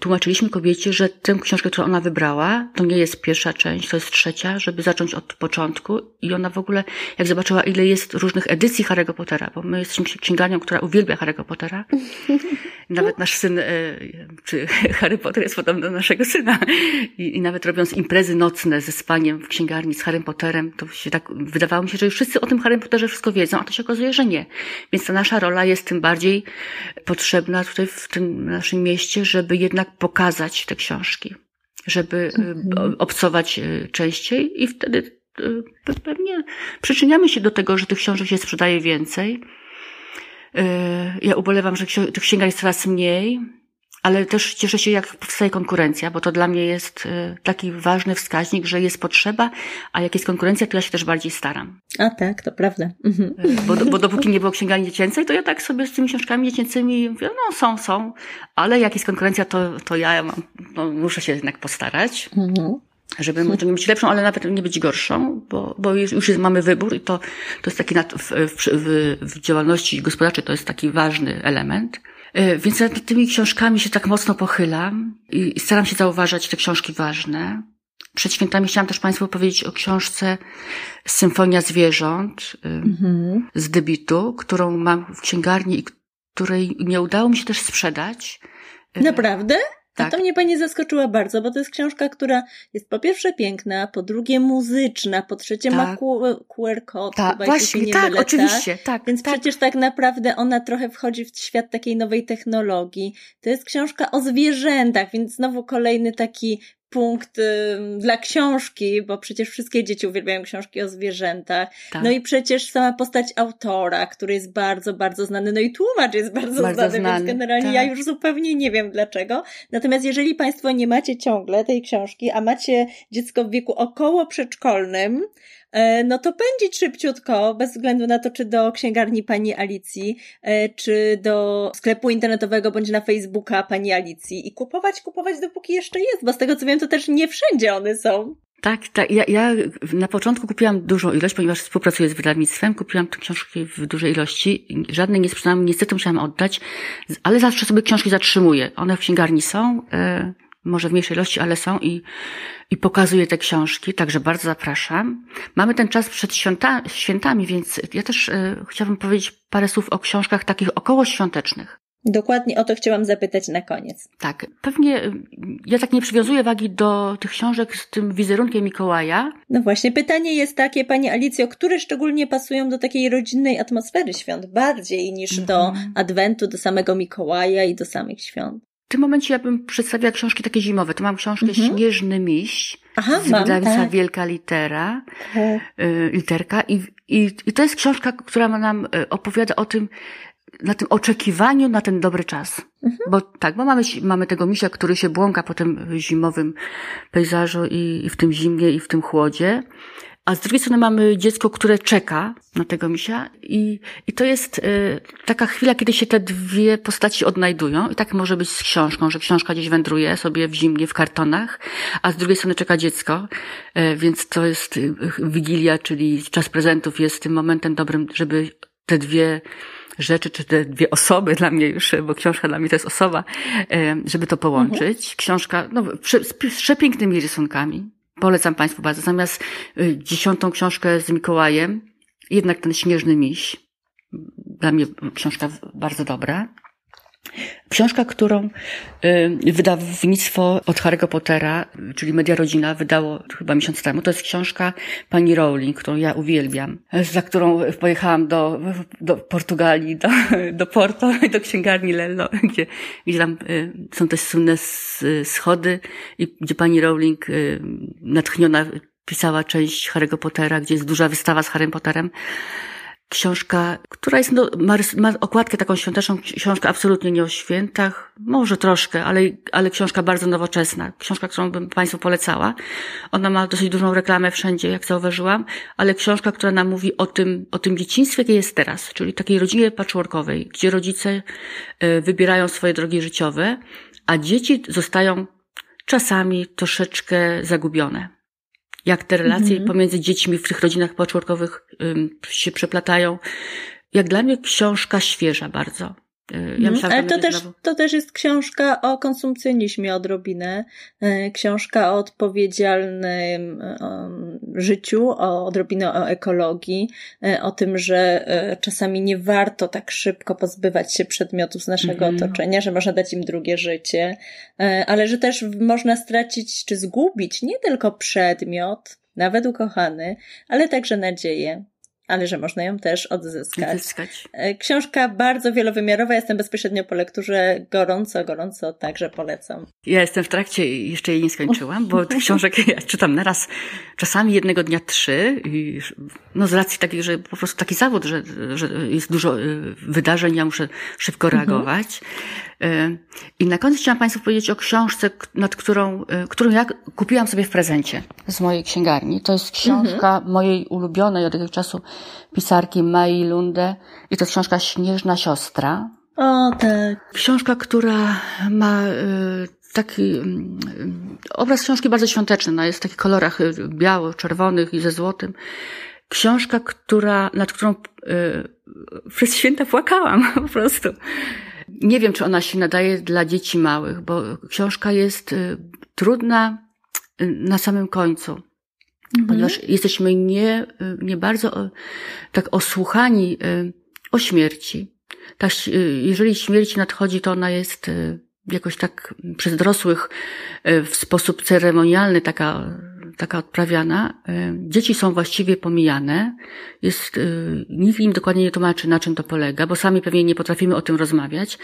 tłumaczyliśmy kobiecie, że tę książkę, którą ona wybrała, to nie jest pierwsza część, to jest trzecia, żeby zacząć od początku. I ona w ogóle, jak zobaczyła, ile jest różnych edycji Harry'ego Pottera, bo my jesteśmy księgarnią, która uwielbia Harry'ego Pottera. [laughs] Nawet nasz syn, e, czy [laughs] Harry Potter jest podobny do naszego syna. I, I, nawet robiąc imprezy nocne ze spaniem w księgarni z Harrym Potterem, to się tak, wydawało mi się, że już wszyscy o tym Harrym Potterze wszystko wiedzą, a to się okazuje, że nie. Więc ta nasza rola jest tym bardziej potrzebna potrzebna tutaj w tym naszym mieście, żeby jednak pokazać te książki, żeby y, mhm. obcować y, częściej i wtedy y, pewnie przyczyniamy się do tego, że tych książek się sprzedaje więcej. Ja ubolewam, że tych księgarni jest coraz mniej, ale też cieszę się, jak powstaje konkurencja, bo to dla mnie jest y, taki ważny wskaźnik, że jest potrzeba, a jak jest konkurencja, to ja się też bardziej staram. A tak, to prawda. Mhm. Y, bo, bo dopóki nie było księgarni dziecięcej, to ja tak sobie z tymi książkami dziecięcymi mówię, no są, są, ale jak jest konkurencja, to, to ja mam, no, muszę się jednak postarać. Mhm żeby być lepszą, ale nawet nie być gorszą, bo, bo już, już jest, mamy wybór i to, to jest taki w, w, w, w działalności gospodarczej to jest taki ważny element. E, więc nad tymi książkami się tak mocno pochylam i staram się zauważać te książki ważne. Przed świętami chciałam też Państwu powiedzieć o książce Symfonia Zwierząt mhm. z debitu, którą mam w księgarni i której nie udało mi się też sprzedać. E, Naprawdę? Tak. A to mnie pani zaskoczyła bardzo, bo to jest książka, która jest po pierwsze piękna, po drugie muzyczna, po trzecie tak. ma QR code. Tak, właśnie, tak, mylę, oczywiście, tak. tak Więc tak. przecież tak naprawdę ona trochę wchodzi w świat takiej nowej technologii. To jest książka o zwierzętach, więc znowu kolejny taki punkt dla książki, bo przecież wszystkie dzieci uwielbiają książki o zwierzętach. Tak. No i przecież sama postać autora, który jest bardzo, bardzo znany, no i tłumacz jest bardzo, bardzo znany, znany, więc generalnie tak. ja już zupełnie nie wiem dlaczego. Natomiast jeżeli Państwo nie macie ciągle tej książki, a macie dziecko w wieku około przedszkolnym, no to pędzić szybciutko, bez względu na to, czy do księgarni pani Alicji, e, czy do sklepu internetowego, bądź na Facebooka pani Alicji i kupować, kupować dopóki jeszcze jest, bo z tego co wiem, to też nie wszędzie one są. Tak, tak. Ja, ja na początku kupiłam dużą ilość, ponieważ współpracuję z wydawnictwem, kupiłam te książki w dużej ilości. Żadnej nie sprzedałam, niestety musiałam oddać, ale zawsze sobie książki zatrzymuję. One w księgarni są, e, może w mniejszej ilości, ale są i i pokazuje te książki, także bardzo zapraszam. Mamy ten czas przed święta, świętami, więc ja też y, chciałabym powiedzieć parę słów o książkach takich okołoświątecznych. Dokładnie o to chciałam zapytać na koniec. Tak, pewnie e, ja tak nie przywiązuję wagi do tych książek z tym wizerunkiem Mikołaja. No właśnie, pytanie jest takie, Pani Alicjo, które szczególnie pasują do takiej rodzinnej atmosfery świąt bardziej niż do mhm. adwentu, do samego Mikołaja i do samych świąt? W tym momencie ja bym przedstawiała książki takie zimowe. To mam książkę mhm. Śnieżny Miś Aha, z wydawnictwa tak. Wielka Litera, tak. y, literka. I, i, I to jest książka, która nam y, opowiada o tym, na tym oczekiwaniu na ten dobry czas. Mhm. Bo tak, bo mamy, mamy tego misia, który się błąka po tym zimowym pejzażu i, i w tym zimnie i w tym chłodzie. A z drugiej strony mamy dziecko, które czeka na tego misia i, i to jest y, taka chwila, kiedy się te dwie postaci odnajdują i tak może być z książką, że książka gdzieś wędruje sobie w zimnie, w kartonach, a z drugiej strony czeka dziecko, y, więc to jest y, Wigilia, czyli czas prezentów jest tym momentem dobrym, żeby te dwie rzeczy, czy te dwie osoby dla mnie już, bo książka dla mnie to jest osoba, y, żeby to połączyć. Mhm. Książka, no, z przepięknymi rysunkami, Polecam Państwu bardzo. Zamiast y, dziesiątą książkę z Mikołajem, jednak ten śnieżny miś. Dla mnie książka bardzo dobra. Książka, którą y, wydawnictwo od Harry'ego Pottera, czyli Media Rodzina, wydało chyba miesiąc temu. To jest książka pani Rowling, którą ja uwielbiam, za którą pojechałam do, do Portugalii, do, do Porto, [laughs] do księgarni Lello, gdzie, gdzie tam y, są też słynne schody i gdzie pani Rowling natchniona pisała część Harry'ego Pottera, gdzie jest duża wystawa z Harrym Potterem książka, która jest, no, ma, ma okładkę taką świąteczną, książka absolutnie nie o świętach, może troszkę, ale, ale książka bardzo nowoczesna, książka, którą bym Państwu polecała. Ona ma dosyć dużą reklamę wszędzie, jak zauważyłam, ale książka, która nam mówi o tym, o tym dzieciństwie, jakie jest teraz, czyli takiej rodzinie patchworkowej, gdzie rodzice e, wybierają swoje drogi życiowe, a dzieci zostają czasami troszeczkę zagubione jak te relacje mhm. pomiędzy dziećmi w tych rodzinach patchworkowych się przeplatają. Jak dla mnie książka świeża bardzo. Y, ja mhm. myślałam, Ale to też, to też jest książka o konsumpcjonizmie odrobinę. Y, książka o odpowiedzialnym życiu, o odrobinę o ekologii, y, o tym, że czasami nie warto tak szybko pozbywać się przedmiotów z naszego mm otoczenia, że można dać im drugie życie, ale że też można stracić czy zgubić nie tylko przedmiot, nawet ukochany, ale także nadzieję ale że można ją też odzyskać. odzyskać. E, książka bardzo wielowymiarowa, jestem bezpośrednio po lekturze, gorąco, gorąco także polecam. Ja jestem w trakcie, jeszcze jej nie skończyłam, bo tych książek [laughs] ja czytam naraz, czasami jednego dnia trzy, i, no z racji takiej, że po prostu taki zawód, że, że jest dużo y, wydarzeń, ja muszę szybko mhm. reagować. Mhm. I na koniec chciałam Państwu powiedzieć o książce, nad którą, y, którą ja kupiłam sobie w prezencie z mojej księgarni. To jest książka mhm. mojej ulubionej od jakiegoś czasu pisarki Mai Lunde i to jest książka Śnieżna Siostra. O, tak. Książka, która ma y, taki y, obraz książki bardzo świąteczny, no jest w takich kolorach y, biało-czerwonych i ze złotym. Książka, która, nad którą y, przez święta płakałam [laughs] po prostu. Nie wiem, czy ona się nadaje dla dzieci małych, bo książka jest y, trudna y, na samym końcu. Mhm. Ponieważ jesteśmy nie, nie bardzo tak osłuchani y, o śmierci. Ta, y, jeżeli śmierć nadchodzi, to ona jest y, jakoś tak przez dorosłych w sposób ceremonialny taka, taka odprawiana. Dzieci są właściwie pomijane. Jest, nikt im dokładnie nie tłumaczy, na czym to polega, bo sami pewnie nie potrafimy o tym rozmawiać.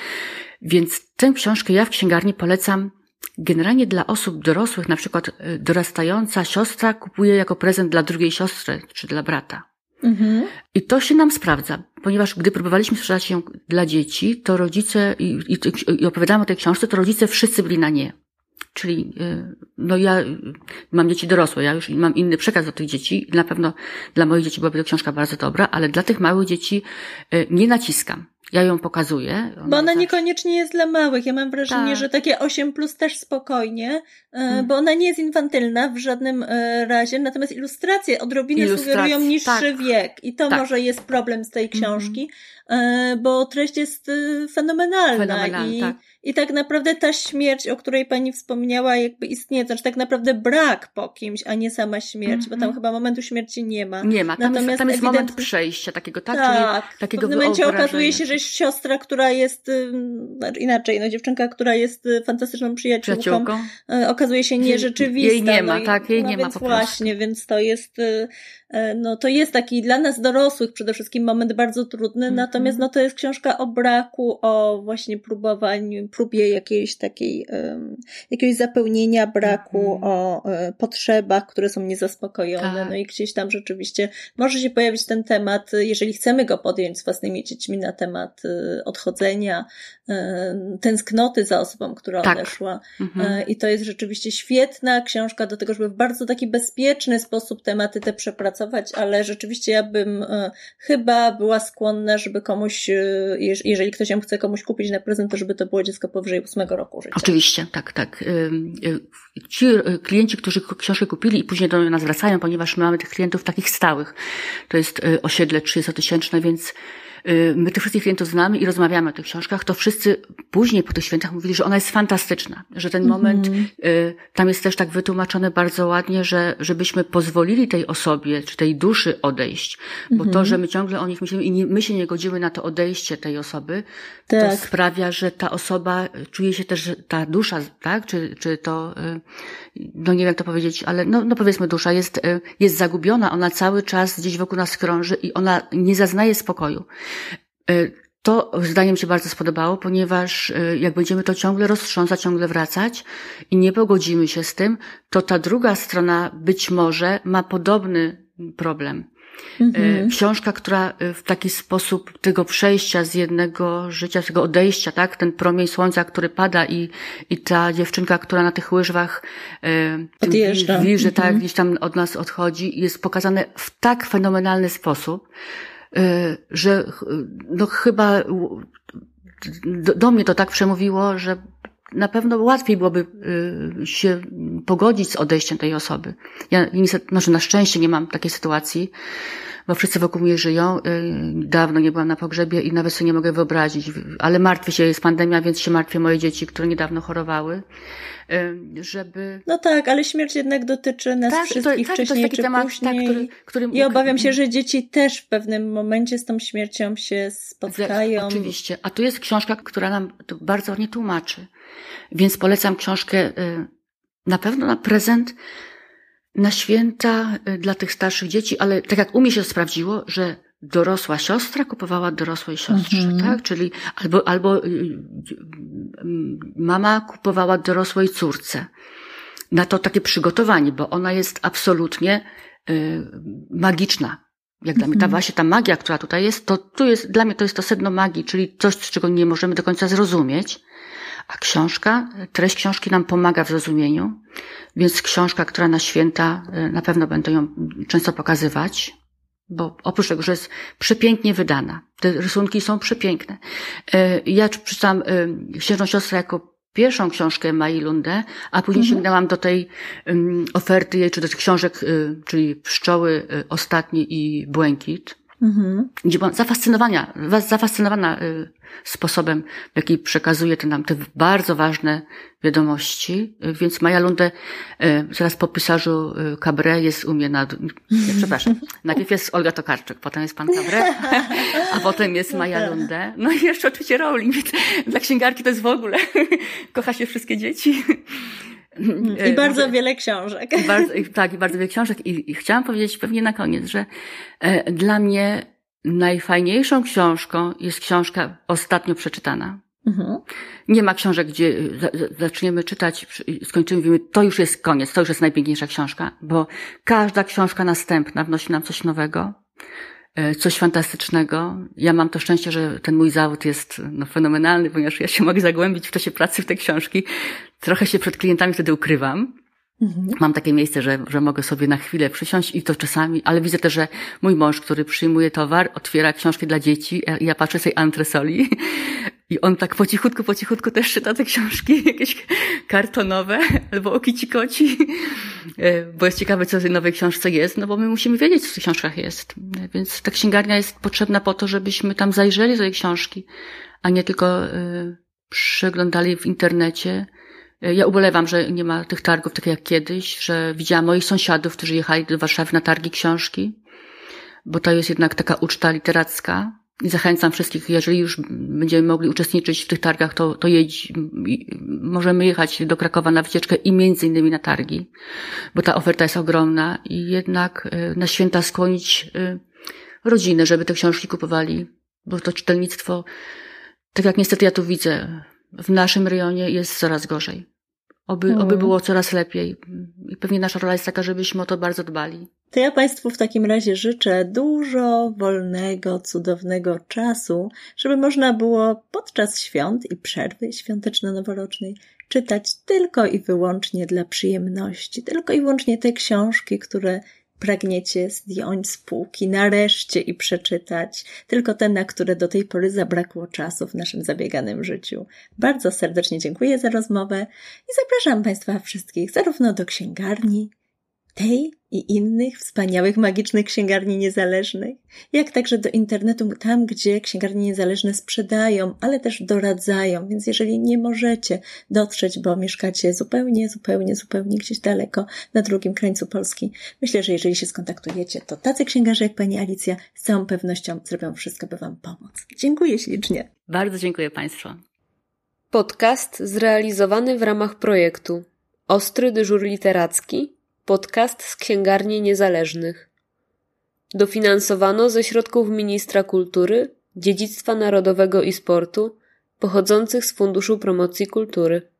Więc tę książkę ja w księgarni polecam Generalnie dla osób dorosłych, na przykład y, dorastająca siostra kupuje jako prezent dla drugiej siostry czy dla brata. Mhm. I to się nam sprawdza, ponieważ gdy próbowaliśmy sprzedać ją dla dzieci, to rodzice, i, i, i opowiadałam o tej książce, to rodzice wszyscy byli na nie. Czyli, y, no ja mam dzieci dorosłe, ja już mam inny przekaz do tych dzieci. Na pewno dla moich dzieci byłaby to książka bardzo dobra, ale dla tych małych dzieci y, nie naciskam. Ja ją pokazuję. Ona bo ona tak... niekoniecznie jest dla małych. Ja mam wrażenie, tak. że takie 8 plus też spokojnie, hmm. bo ona nie jest infantylna w żadnym razie, natomiast ilustracje odrobinę sugerują niższy tak. wiek i to tak. może jest problem z tej mhm. książki, hmm. Bo treść jest fenomenalna. fenomenalna i, tak. I tak naprawdę ta śmierć, o której pani wspomniała, jakby istnieje, znaczy tak naprawdę brak po kimś, a nie sama śmierć, mm -hmm. bo tam mhm. chyba momentu śmierci nie ma. Nie ma, tam Natomiast jest, tam jest ewidentnie... moment przejścia takiego, tak? Tak, Czyli takiego w pewnym momencie okazuje się, że siostra, która jest, znaczy inaczej, no dziewczynka, która jest y, fantastyczną przyjaciółką, przyjaciółką. Y, okazuje się nierzeczywista. Jej nie ma, no i, tak, jej no nie ma po prostu. właśnie, więc to jest y, e, no to jest taki dla nas dorosłych przede wszystkim moment bardzo trudny, mm -hmm. natomiast no to jest książka o braku, o właśnie próbowaniu, próbie jakiejś takiej, um, jakiegoś zapełnienia braku, mm -hmm. o um, potrzebach, które są niezaspokojone, tak. no i gdzieś tam rzeczywiście może się pojawić ten temat, jeżeli chcemy go podjąć z własnymi dziećmi na temat y, odchodzenia, tęsknoty za osobą, która tak. odeszła. Mhm. I to jest rzeczywiście świetna książka do tego, żeby w bardzo taki bezpieczny sposób tematy te przepracować, ale rzeczywiście ja bym e, chyba była skłonna, żeby komuś, e, jeżeli ktoś ją chce komuś kupić na prezent, to żeby to było dziecko powyżej ósmego roku życia. Oczywiście, tak, tak. Ci klienci, którzy książkę kupili i później do nas wracają, ponieważ my mamy tych klientów takich stałych. To jest osiedle 30-tysięczne, więc my tych wszystkich klientów znamy i rozmawiamy o tych książkach, to wszyscy później po tych świętach mówili, że ona jest fantastyczna, że ten moment, mm -hmm. tam jest też tak wytłumaczone bardzo ładnie, że żebyśmy pozwolili tej osobie, czy tej duszy odejść, bo mm -hmm. to, mhm. że my ciągle o nich myślimy i nie, my się nie godzimy na to odejście tej osoby, tak. to sprawia, że ta osoba czuje się też, ta dusza, tak, czy, czy to, y, no nie wiem jak to powiedzieć, ale no, no powiedzmy dusza jest, jest zagubiona, ona cały czas gdzieś wokół nas krąży i ona nie zaznaje spokoju. E, to zdanie mi się bardzo spodobało, ponieważ e, jak będziemy to ciągle roztrząsać, ciągle wracać i nie pogodzimy się z tym, to ta druga strona być może ma podobny problem. Mhm. Książka, która w taki sposób tego przejścia z jednego życia, z tego odejścia, tak, ten promień słońca, który pada i, i ta dziewczynka, która na tych łyżwach Odjeżdża. Wiży, tak, mhm. gdzieś tam od nas odchodzi, jest pokazane w tak fenomenalny sposób, że no chyba do, do mnie to tak przemówiło, że na pewno łatwiej byłoby y, się pogodzić z odejściem tej osoby. Ja niestety, może na szczęście nie mam takiej sytuacji, bo wszyscy wokół mnie żyją. Y, dawno nie byłam na pogrzebie i nawet sobie nie mogę wyobrazić, ale martwię się, jest pandemia, więc się martwię moje dzieci, które niedawno chorowały żeby... No tak, ale śmierć jednak dotyczy nas tak, wszystkich to, tak, wcześniej to czy temat, tak, później. Tak, który, którym... I obawiam się, że dzieci też w pewnym momencie z tą śmiercią się spotkają. Oczywiście. A tu jest książka, która nam to bardzo ładnie tłumaczy. Więc polecam książkę y, na pewno na prezent, na święta y, dla tych starszych dzieci, ale tak jak u mnie się sprawdziło, że dorosła siostra kupowała dorosłej siostrze, mhm. tak? Czyli albo, albo y, y, mama kupowała dorosłej córce. Na to takie przygotowanie, bo ona jest absolutnie magiczna. Jak dla mnie ta mhm. właśnie ta magia, która tutaj jest, to tu jest, dla mnie to jest to sedno magii, czyli coś, czego nie możemy do końca zrozumieć. A książka, treść książki nam pomaga w zrozumieniu, więc książka, która na święta na pewno będę ją często pokazywać, bo oprócz tego, że jest przepięknie wydana, te rysunki są przepiękne. E, ja przeczytałam e, Księżną Siostrę jako pierwszą książkę Mai Lunde, a później mhm. sięgnęłam do tej oferty jej, czy do tych książek, czyli Pszczoły Ostatnie i Błękit. Mhm. Gdzie byłam zafascynowana, zafascynowana y, sposobem, w jaki przekazuje te nam te bardzo ważne wiadomości. Więc Maja Lunde, y, zaraz po pisarzu y, Cabré jest u mnie na, nie, przepraszam, [laughs] najpierw jest Olga Tokarczyk, potem jest pan Cabré, a potem jest Maja Lunde. No i jeszcze oczywiście Rowling. Dla księgarki to jest w ogóle, [laughs] kocha się wszystkie dzieci. I bardzo wiele książek. I bardzo, tak, i bardzo wiele książek. I, I, chciałam powiedzieć pewnie na koniec, że e, dla mnie najfajniejszą książką jest książka ostatnio przeczytana. Mhm. Nie ma książek, gdzie zaczniemy czytać, skończymy, mówimy, to już jest koniec, to już jest najpiękniejsza książka, bo każda książka następna wnosi nam coś nowego, e, coś fantastycznego. Ja mam to szczęście, że ten mój zawód jest no, fenomenalny, ponieważ ja się mogę zagłębić w czasie pracy w te książki. Trochę się przed klientami wtedy ukrywam, Mhm. Mam takie miejsce, że, że mogę sobie na chwilę przysiąść i to czasami, ale widzę też, że mój mąż, który przyjmuje towar, otwiera książki dla dzieci, ja patrzę sobie antresoli [laughs] i on tak po cichutku, po cichutku też czyta te książki, [laughs] jakieś kartonowe albo o kici koci, e, bo jest ciekawe, co w tej nowej książce jest, no bo my musimy wiedzieć, co w tych książkach jest. Więc ta księgarnia jest potrzebna po to, żebyśmy tam zajrzeli do tej książki, a nie tylko y, przeglądali w internecie, ja ubolewam, że nie ma tych targów tak jak kiedyś, że widziałam moich sąsiadów, którzy jechali do Warszawy na targi książki, bo to jest jednak taka uczta literacka. I zachęcam wszystkich, jeżeli już będziemy mogli uczestniczyć w tych targach, to, to jedź, możemy jechać do Krakowa na wycieczkę i między innymi na targi, bo ta oferta jest ogromna i jednak y, na święta skłonić y, rodziny, żeby te książki kupowali, bo to czytelnictwo, tak jak niestety ja tu widzę, w naszym rejonie jest coraz gorzej. Oby, mm. oby było coraz lepiej. I pewnie nasza rola jest taka, żebyśmy o to bardzo dbali. To ja Państwu w takim razie życzę dużo wolnego, cudownego czasu, żeby można było podczas świąt i przerwy świąteczno-noworocznej czytać tylko i wyłącznie dla przyjemności, tylko i wyłącznie te książki, które pragniecie zdjąć z półki nareszcie i przeczytać, tylko te, na które do tej pory zabrakło czasu w naszym zabieganym życiu. Bardzo serdecznie dziękuję za rozmowę i zapraszam Państwa wszystkich zarówno do księgarni, tej i innych wspaniałych, magicznych księgarni niezależnych, jak także do internetu, tam gdzie księgarnie niezależne sprzedają, ale też doradzają. Więc jeżeli nie możecie dotrzeć, bo mieszkacie zupełnie, zupełnie, zupełnie gdzieś daleko na drugim krańcu Polski, myślę, że jeżeli się skontaktujecie, to tacy księgarze jak pani Alicja z całą pewnością zrobią wszystko, by wam pomóc. Dziękuję ślicznie. Bardzo dziękuję Państwu. Podcast zrealizowany w ramach projektu Ostry dyżur literacki Podcast z księgarni niezależnych. Dofinansowano ze środków Ministra Kultury, Dziedzictwa Narodowego i Sportu pochodzących z Funduszu Promocji Kultury.